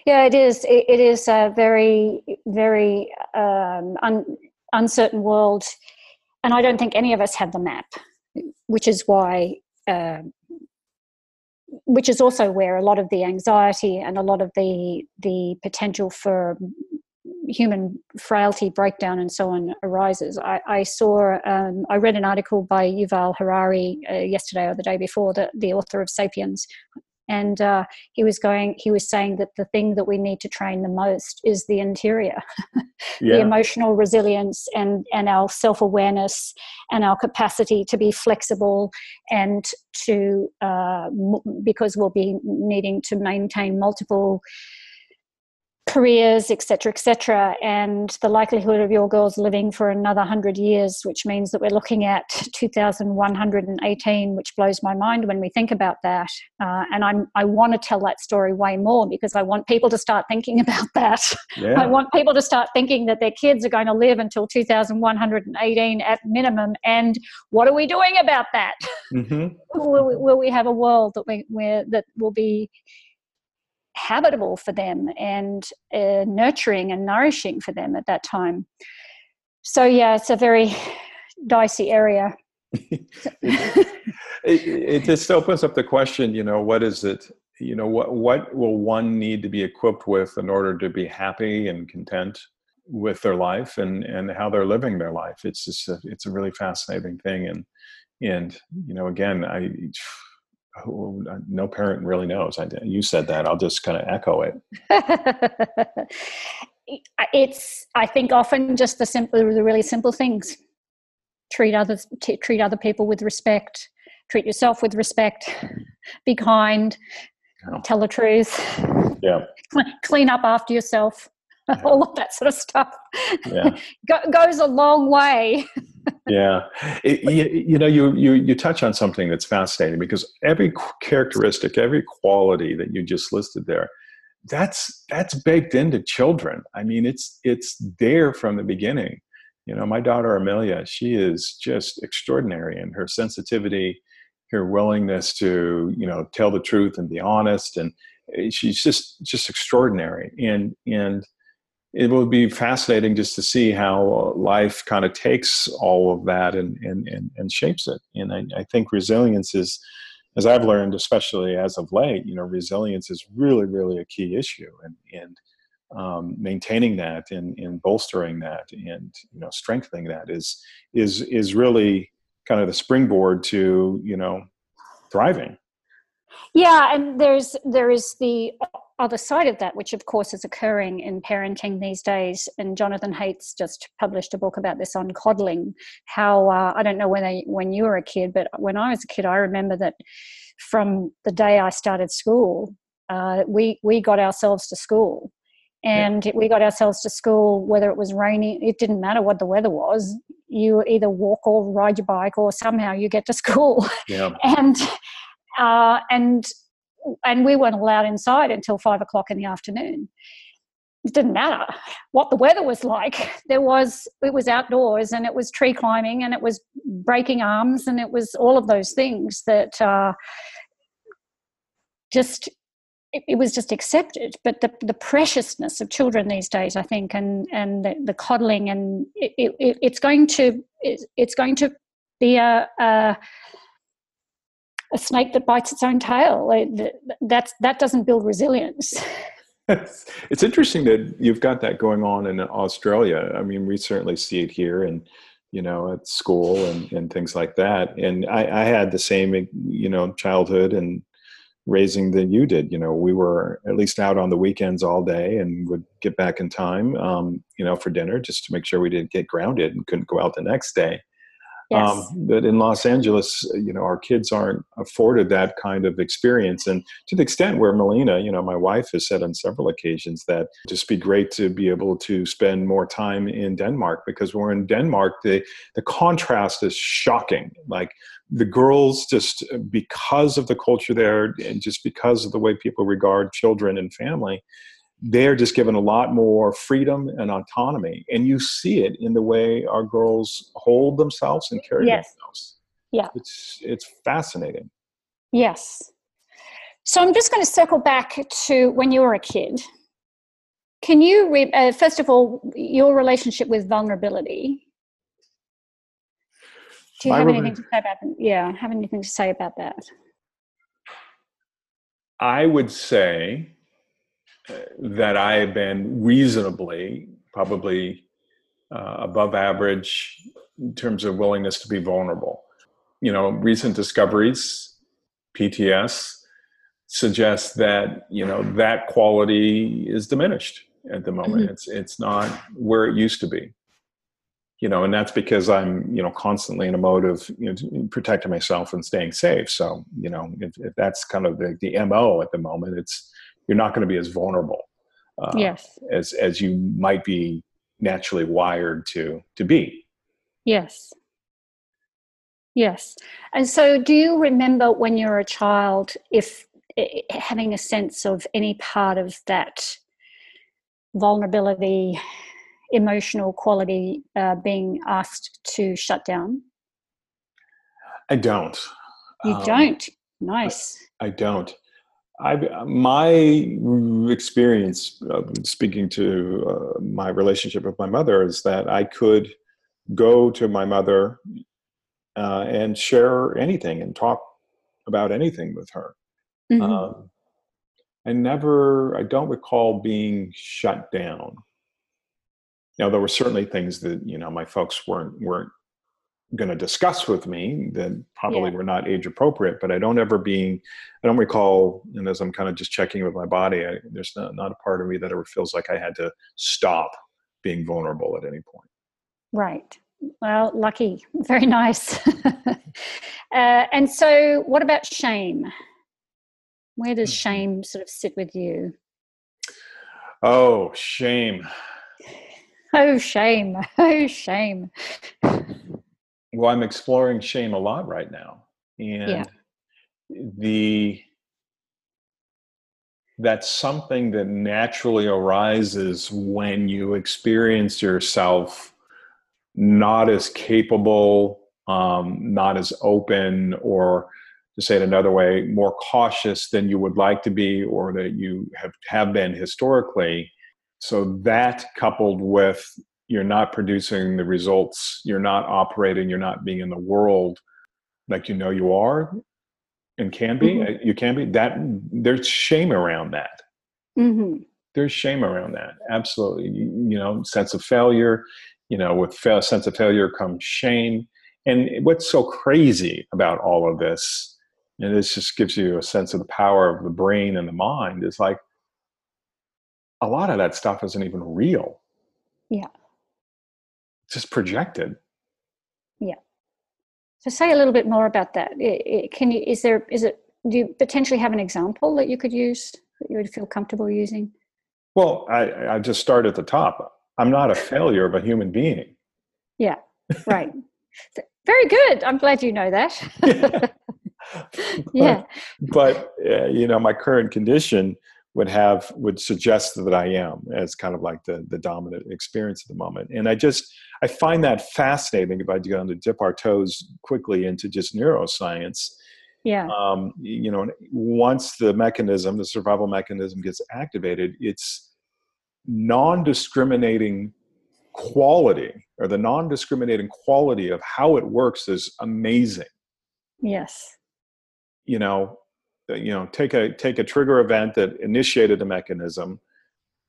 Yeah, it is. It, is a very, very um, un, uncertain world, and I don't think any of us have the map, which is why, uh, which is also where a lot of the anxiety and a lot of the the potential for human frailty, breakdown, and so on arises. I, I saw, um, I read an article by Yuval Harari uh, yesterday or the day before, the, the author of *Sapiens*, and uh, he was going, he was saying that the thing that we need to train the most is the interior, yeah. the emotional resilience, and and our self awareness, and our capacity to be flexible, and to uh, because we'll be needing to maintain multiple careers, etc., etc., and the likelihood of your girls living for another 100 years, which means that we're looking at 2118, which blows my mind when we think about that. Uh, and I'm, I want to tell that story way more because I want people to start thinking about that. Yeah. I want people to start thinking that their kids are going to live until 2118 at minimum. And what are we doing about that? Mm-hmm. will, we, will we have a world that we, where, that will be habitable for them and uh, nurturing and nourishing for them at that time. So, yeah, it's a very dicey area. it, it, just opens up the question you know what is it you know what what will one need to be equipped with in order to be happy and content with their life and and how they're living their life it's just a, it's a really fascinating thing and and you know again i Uh, no parent really knows. I, you said that. I'll just kind of echo it. It's i think often just the simple the really simple things. Treat others t- treat other people with respect. Treat yourself with respect. Be kind. Tell the truth. Yeah. Clean up after yourself yeah. all of that sort of stuff. Yeah. Go- goes a long way. Yeah. It, you, you, know you, you you touch on something that's fascinating because every characteristic every quality that you just listed there that's that's baked into children. I mean it's it's there from the beginning. You know my daughter amelia she is just extraordinary in her sensitivity her willingness to you know tell the truth and be honest and eh, she's just just extraordinary. And and it will be fascinating just to see how life kind of takes all of that and and and, and shapes it. And I, I think resilience is as i've learned especially as of late you know resilience is really really a key issue and and um, maintaining that and, and bolstering that and you know strengthening that is is is really kind of the springboard to you know thriving. Yeah and there's there is the other side of that which of course is occurring in parenting these days and jonathan haidt's just published a book about this on coddling how uh, i don't know when when you were a kid but when i was a kid i remember that from the day i started school uh, we we got ourselves to school and yeah. we got ourselves to school whether it was raining it didn't matter what the weather was you either walk or ride your bike or somehow you get to school yeah. and uh, and and we weren't allowed inside until five o'clock in the afternoon it didn't matter what the weather was like there was it was outdoors and it was tree climbing and it was breaking arms and it was all of those things that uh, just it, it, was just accepted. But the, the preciousness of children these days, I think, and and the, the coddling, and it, it, it's going to it's going to be a, a a snake that bites its own tail. That's that doesn't build resilience. it's interesting that you've got that going on in Australia. I mean, we certainly see it here, and you know, at school and, and things like that. And I, I had the same, you know, childhood and raising than you did. You know, we were at least out on the weekends all day and would get back in time, um, you know, for dinner just to make sure we didn't get grounded and couldn't go out the next day. Yes. Um, but in Los Angeles, you know, our kids aren't afforded that kind of experience. And to the extent where Melina, you know, my wife has said on several occasions that just be great to be able to spend more time in Denmark because we're in Denmark, the, the contrast is shocking. Like the girls, just because of the culture there and just because of the way people regard children and family, they're just given a lot more freedom and autonomy. And you see it in the way our girls hold themselves and carry yes. themselves. Yeah. It's, it's fascinating. Yes. So I'm just going to circle back to when you were a kid. Can you, re- uh, first of all, your relationship with vulnerability? Do you My have anything to say about that? Yeah, have anything to say about that? I would say that I have been reasonably, probably uh, above average in terms of willingness to be vulnerable. You know, recent discoveries, PTS, suggest that you know that quality is diminished at the moment. Mm-hmm. It's it's not where it used to be. You know, and that's because I'm you know constantly in a mode of you know protecting myself and staying safe. So you know, if, if that's kind of the, the mo at the moment, it's you're not going to be as vulnerable uh, yes. as as you might be naturally wired to to be. Yes. Yes. And so do you remember when you were a child if having a sense of any part of that vulnerability emotional quality uh, being asked to shut down? I don't. You um, don't? Nice. I, I don't I, my experience speaking to uh, my relationship with my mother is that I could go to my mother uh, and share anything and talk about anything with her. Mm-hmm. Um, I never, I don't recall being shut down. Now there were certainly things that you know my folks weren't weren't going to discuss with me that probably yeah. were not age appropriate. But I don't ever being, I don't recall. And as I'm kind of just checking with my body, I, there's not, not a part of me that ever feels like I had to stop being vulnerable at any point. Right. Well, lucky. Very nice. uh, and so, what about shame? Where does mm-hmm. shame sort of sit with you? Oh, shame. Oh, shame. Oh, shame. Well, I'm exploring shame a lot right now. And yeah. the that's something that naturally arises when you experience yourself not as capable, um, not as open, or to say it another way, more cautious than you would like to be or that you have, have been historically. So that coupled with you're not producing the results, you're not operating, you're not being in the world like you know you are and can be, mm-hmm. You can be, that there's shame around that. Mm-hmm. There's shame around that. Absolutely. You, you know, sense of failure, you know, with sense of failure comes shame. And what's so crazy about all of this, and this just gives you a sense of the power of the brain and the mind, is like a lot of that stuff isn't even real. Yeah just projected. Yeah. So say a little bit more about that. Can you? Is there? Is it? Do you potentially have an example that you could use that you would feel comfortable using? Well, I, I just start at the top. I'm not a failure of a human being. Yeah. Right. Very good. I'm glad you know that. yeah. But, yeah. But uh, you know, my current condition would have would suggest that I am as kind of like the the dominant experience at the moment. And I just I find that fascinating if I go on to dip our toes quickly into just neuroscience. Yeah. Um, you know, once the mechanism, the survival mechanism gets activated, it's non-discriminating quality or the non-discriminating quality of how it works is amazing. Yes. You know, you know take a take a trigger event that initiated a mechanism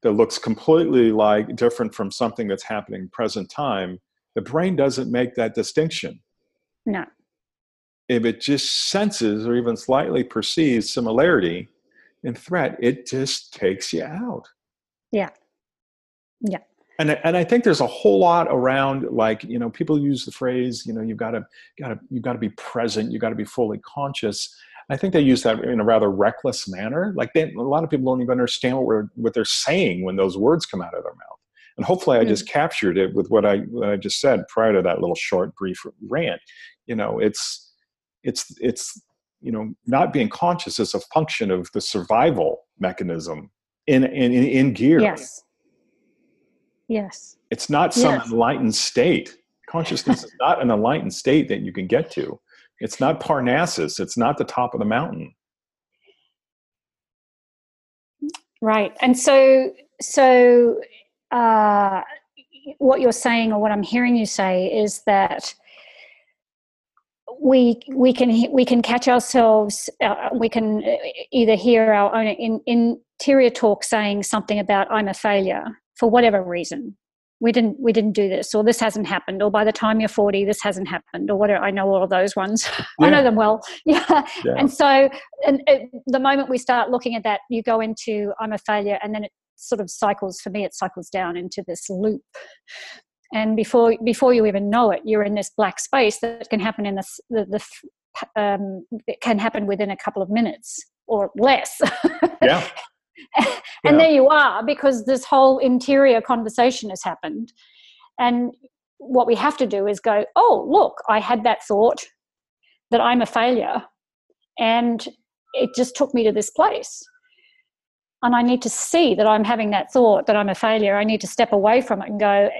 that looks completely like different from something that's happening present time the brain doesn't make that distinction. No. If it just senses or even slightly perceives similarity in threat it just takes you out. Yeah. Yeah. And and I think there's a whole lot around like you know people use the phrase you know you've got to got to you've got to be present you've got to be fully conscious I think they use that in a rather reckless manner. Like they, a lot of people don't even understand what, we're, what they're saying when those words come out of their mouth. And hopefully, I mm. just captured it with what I what I just said prior to that little short, brief rant. You know, it's it's it's you know not being conscious is a function of the survival mechanism in in in gear. Yes. Yes. It's not some yes. enlightened state. Consciousness is not an enlightened state that you can get to. It's not Parnassus. It's not the top of the mountain. Right. And so, so uh, what you're saying, or what I'm hearing you say, is that we we can we can catch ourselves. Uh, we can either hear our own in, interior talk saying something about "I'm a failure" for whatever reason, we didn't we didn't do this or this hasn't happened or by the time you're 40 this hasn't happened or whatever i know all of those ones yeah. i know them well yeah. yeah. and so and it, the moment we start looking at that you go into i'm a failure and then it sort of cycles for me it cycles down into this loop and before before you even know it you're in this black space that can happen in this the, the um, it can happen within a couple of minutes or less yeah and yeah. there you are because this whole interior conversation has happened. And what we have to do is go oh look i had that thought that i'm a failure and it just took me to this place. And i need to see that i'm having that thought that i'm a failure. I need to step away from it and go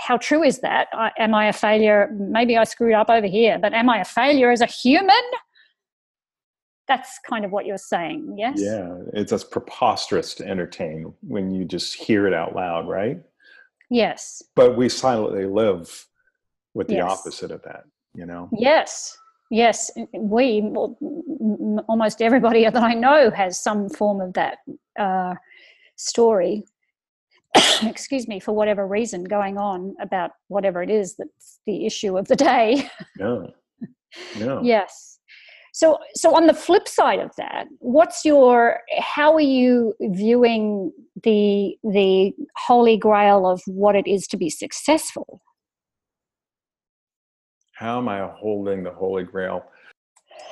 how true is that? I, am i a failure? Maybe i screwed up over here but am i a failure as a human that's kind of what you're saying yes? Yeah it's as preposterous to entertain when you just hear it out loud right? Yes. But we silently live with the yes. opposite of that you know? Yes yes we almost everybody that i know has some form of that uh, story excuse me for whatever reason going on about whatever it is that's the issue of the day. No. No. Yes so so on the flip side of that what's your how are you viewing the the holy grail of what it is to be successful how am I holding the Holy Grail?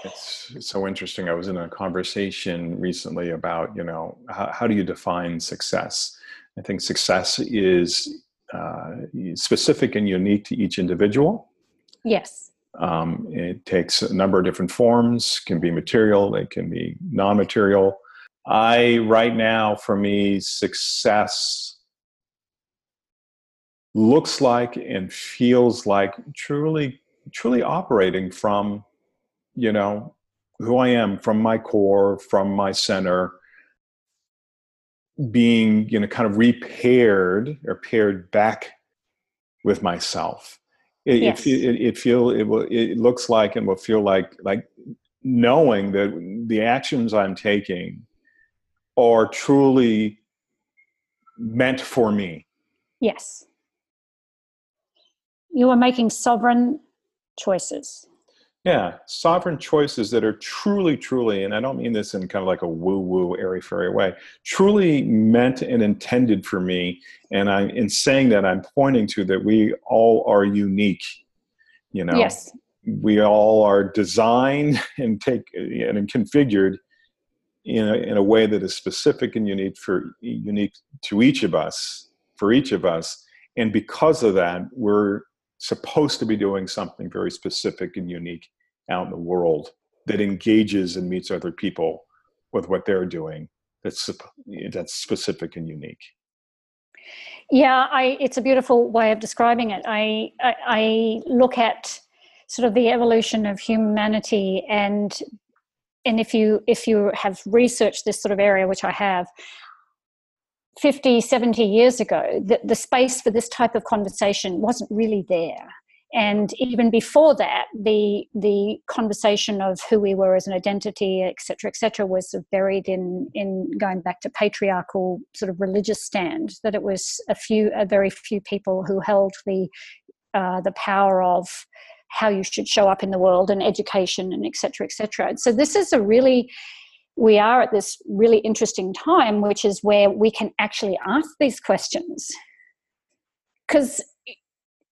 It's so interesting. I was in a conversation recently about, you know, how, how do you define success? I think success is uh, specific and unique to each individual. Yes. Um, it takes a number of different forms, can be material, it can be non material. I, right now, for me, success looks like and feels like truly truly operating from you know who i am from my core from my center being you know kind of repaired or paired back with myself it, yes. it, it, it feel it will it looks like and will feel like like knowing that the actions i'm taking are truly meant for me yes you are making sovereign choices. Yeah, sovereign choices that are truly, truly, and I don't mean this in kind of like a woo woo, airy fairy way, truly meant and intended for me. And I'm in saying that, I'm pointing to that we all are unique. You know, yes. we all are designed and take and configured in a, in a way that is specific and unique for unique to each of us, for each of us. And because of that, we're supposed to be doing something very specific and unique out in the world that engages and meets other people with what they're doing that's that's specific and unique. Yeah i it's a beautiful way of describing it. I, I i look at sort of the evolution of humanity and and if you if you have researched this sort of area which i have 50, 70 years ago, the, the space for this type of conversation wasn't really there. And even before that, the the conversation of who we were as an identity, et cetera, et cetera, was buried in in going back to patriarchal sort of religious stand. That it was a few, a very few people who held the uh, the power of how you should show up in the world and education and et cetera, et cetera. So this is a really we are at this really interesting time, which is where we can actually ask these questions. Because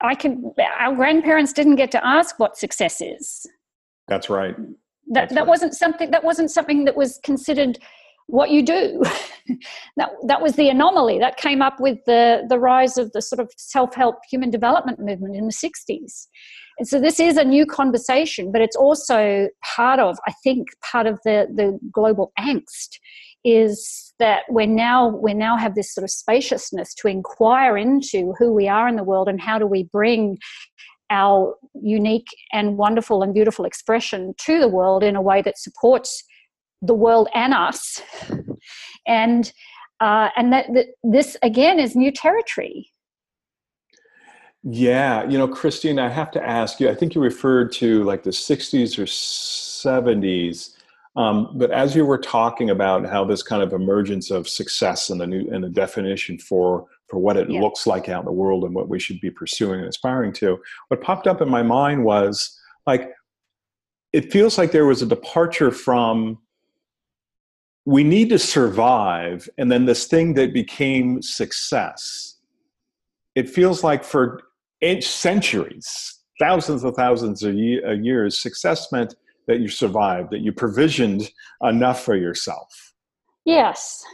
I can, our grandparents didn't get to ask what success is. That's right. That That's that right. wasn't something that wasn't something that was considered what you do. that that was the anomaly that came up with the the rise of the sort of self help human development movement in the '60s. And so this is a new conversation, but it's also part of, I think, part of the, the global angst is that we're now we now have this sort of spaciousness to inquire into who we are in the world and how do we bring our unique and wonderful and beautiful expression to the world in a way that supports the world and us. And uh, and that, that this again is new territory yeah, you know, Christine, I have to ask you. I think you referred to like the '60s or '70s, um, but as you were talking about how this kind of emergence of success and the new and the definition for for what it yeah. looks like out in the world and what we should be pursuing and aspiring to, what popped up in my mind was like, it feels like there was a departure from we need to survive, and then this thing that became success. It feels like for centuries, thousands of thousands of years, success meant that you survived, that you provisioned enough for yourself. Yes.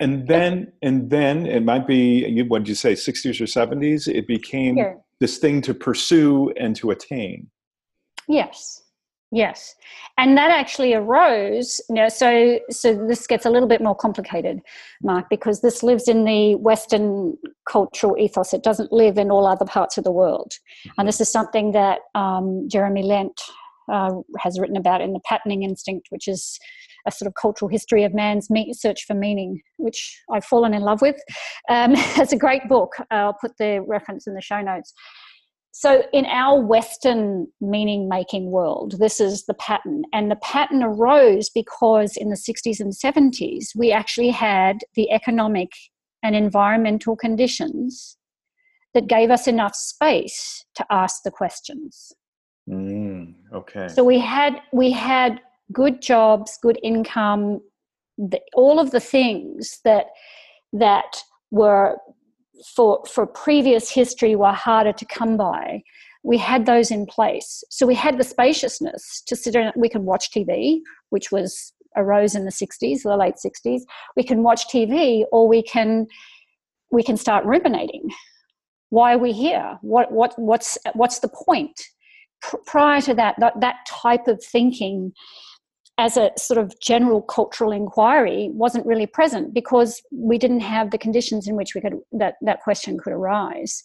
And then, and then it might be, what did you say, 60s or 70s? It became yeah. this thing to pursue and to attain. Yes. Yes, and that actually arose. You know, so so this gets a little bit more complicated, Mark, because this lives in the Western cultural ethos. It doesn't live in all other parts of the world, and this is something that um, Jeremy Lent uh, has written about in the Patterning Instinct, which is a sort of cultural history of man's search for meaning, which I've fallen in love with. Um, it's a great book. I'll put the reference in the show notes. So in our western meaning making world this is the pattern and the pattern arose because in the 60s and 70s we actually had the economic and environmental conditions that gave us enough space to ask the questions. Mm, okay. So we had we had good jobs good income the, all of the things that that were for for previous history were harder to come by we had those in place. So we had the spaciousness to sit down we can watch tv which was arose in the 60s the late 60s we can watch tv or we can we can start ruminating. Why are we here? What what what's what's the point? Prior to that, that that type of thinking as a sort of general cultural inquiry wasn't really present because we didn't have the conditions in which we could that that question could arise.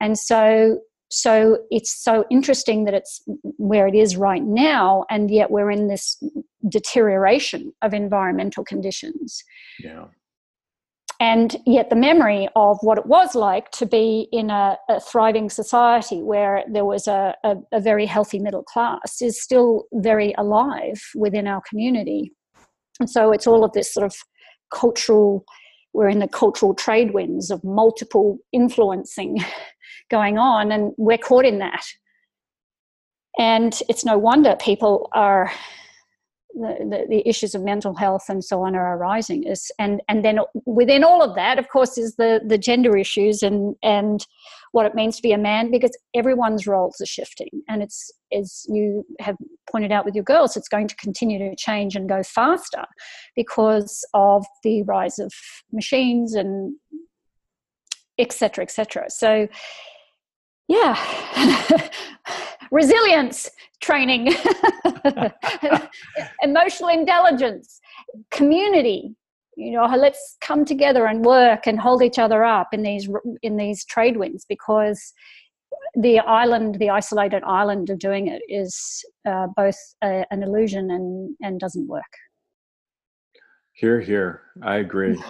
And so so it's so interesting that it's where it is right now and yet we're in this deterioration of environmental conditions. Yeah and yet the memory of what it was like to be in a, a thriving society where there was a, a, a, very healthy middle class is still very alive within our community. And so it's all of this sort of cultural we're in the cultural trade winds of multiple influencing going on and we're caught in that. And it's no wonder people are the, the, issues of mental health and so on are arising. Is and and then within all of that of course is the the gender issues and and what it means to be a man because everyone's roles are shifting. And it's as you have pointed out with your girls it's going to continue to change and go faster because of the rise of machines and etc etc so yeah resilience training, emotional intelligence, community. You know, let's come together and work and hold each other up in these in these trade winds because the island, the isolated island of doing it, is uh, both a, an illusion and and doesn't work. Here, here, I agree.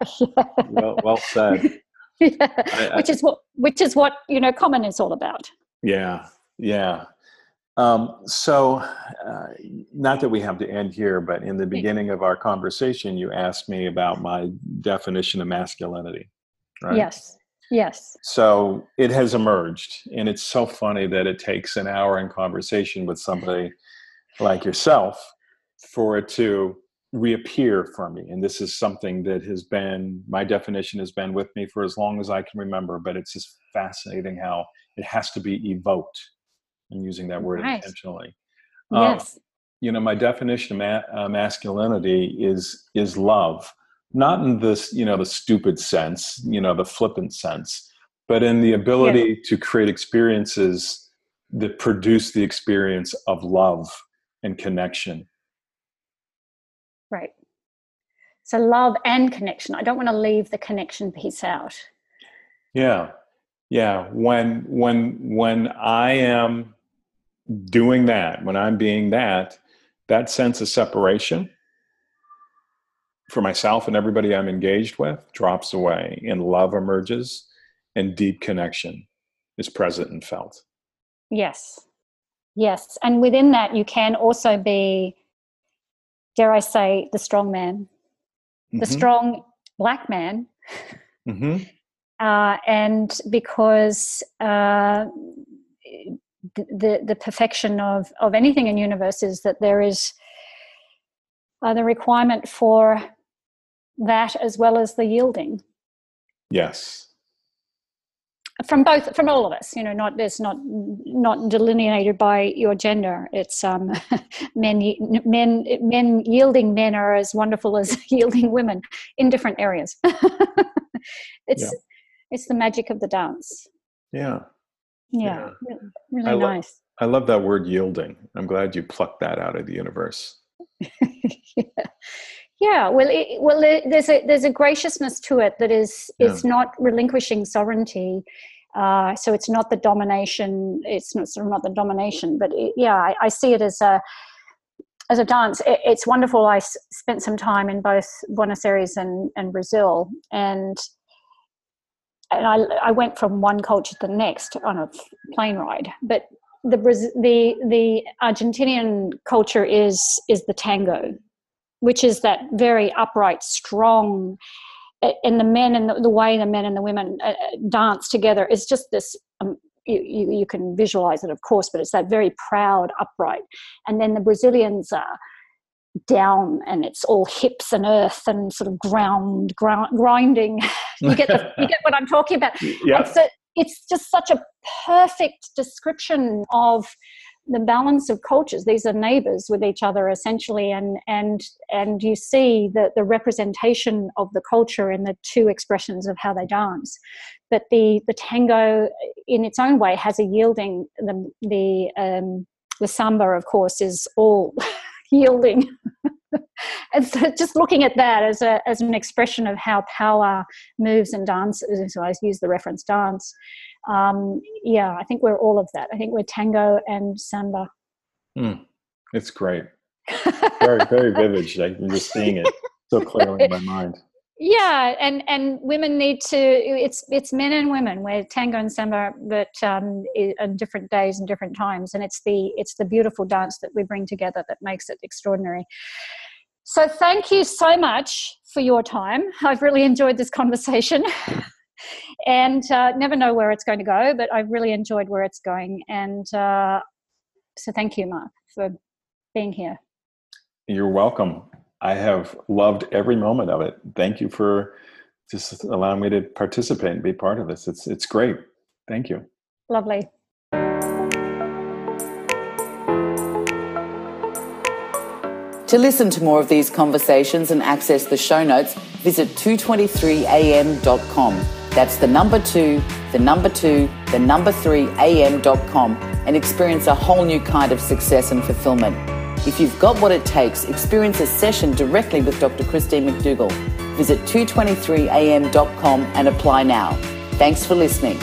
well, well said. Yeah. I, I, which is what which is what you know common is all about yeah yeah um, so, uh, not that we have to end here, but in the beginning of our conversation, you asked me about my definition of masculinity, right? Yes, yes. So, it has emerged, and it's so funny that it takes an hour in conversation with somebody like yourself for it to reappear for me. And this is something that has been, my definition has been with me for as long as I can remember, but it's just fascinating how it has to be evoked I'm using that word intentionally. Um, yes. you know, my definition of ma- uh, masculinity is is love, not in this you know the stupid sense, you know, the flippant sense, but in the ability to create experiences that produce the experience of love and connection. Right. So love and connection. I don't want to leave the connection piece out. Yeah. Yeah. When when when I am doing that, when I'm being that, that sense of separation for myself and everybody I'm engaged with drops away, and love emerges, and deep connection is present and felt. Yes. Yes. And within that, you can also be, dare I say, the strong man, mm-hmm. the strong black man. Mm-hmm. Uh, and because uh, the the perfection of of anything in universe is that there is uh, the requirement for that as well as the yielding yes from both from all of us you know not there's not not delineated by your gender it's um men men men yielding men are as wonderful as yielding women in different areas it's yeah. it's the magic of the dance yeah yeah, yeah. really I lo- nice. I love that word yielding. I'm glad you plucked that out of the universe. yeah. Yeah, well, it, well, there's a there's a graciousness to it that is yeah. it's not relinquishing sovereignty. Uh, so it's not the domination. It's not sort of not the domination, but it, yeah, I, I, see it as a as a dance. It, it's wonderful. I s- spent some time in both Buenos Aires and, and Brazil, and and I, I went from one culture to the next on a plane ride. But the the the Argentinian culture is is the tango, which is that very upright, strong, and the men and the, the way the men and the women uh, dance together is just this. Um, you, you, you can visualize it, of course, but it's that very proud, upright. And then the Brazilians are down and it's all hips and earth and sort of ground, ground grinding. you get the, you get what I'm talking about. Yeah. It's, a, it's just such a perfect description of the balance of cultures. These are neighbors with each other essentially, and and and you see the the representation of the culture in the two expressions of how they dance. But the the tango, in its own way, has a yielding. The the um, the samba, of course, is all yielding. and so just looking at that as, a, as an expression of how power moves and dances, so I use the reference dance. Um, yeah, I think we're all of that. I think we're tango and samba. Mm, it's great. very, very vivid. I'm just seeing it so clearly in my mind yeah and and women need to it's it's men and women where tango and samba but um on different days and different times and it's the it's the beautiful dance that we bring together that makes it extraordinary so thank you so much for your time i've really enjoyed this conversation and uh, never know where it's going to go but i've really enjoyed where it's going and uh, so thank you mark for being here you're welcome I have loved every moment of it. Thank you for just allowing me to participate and be part of this. It's it's great. Thank you. Lovely. To listen to more of these conversations and access the show notes, visit 223am.com. That's the number two, the number two, the number three am.com and experience a whole new kind of success and fulfillment. If you've got what it takes, experience a session directly with Dr. Christine McDougall. Visit 223am.com and apply now. Thanks for listening.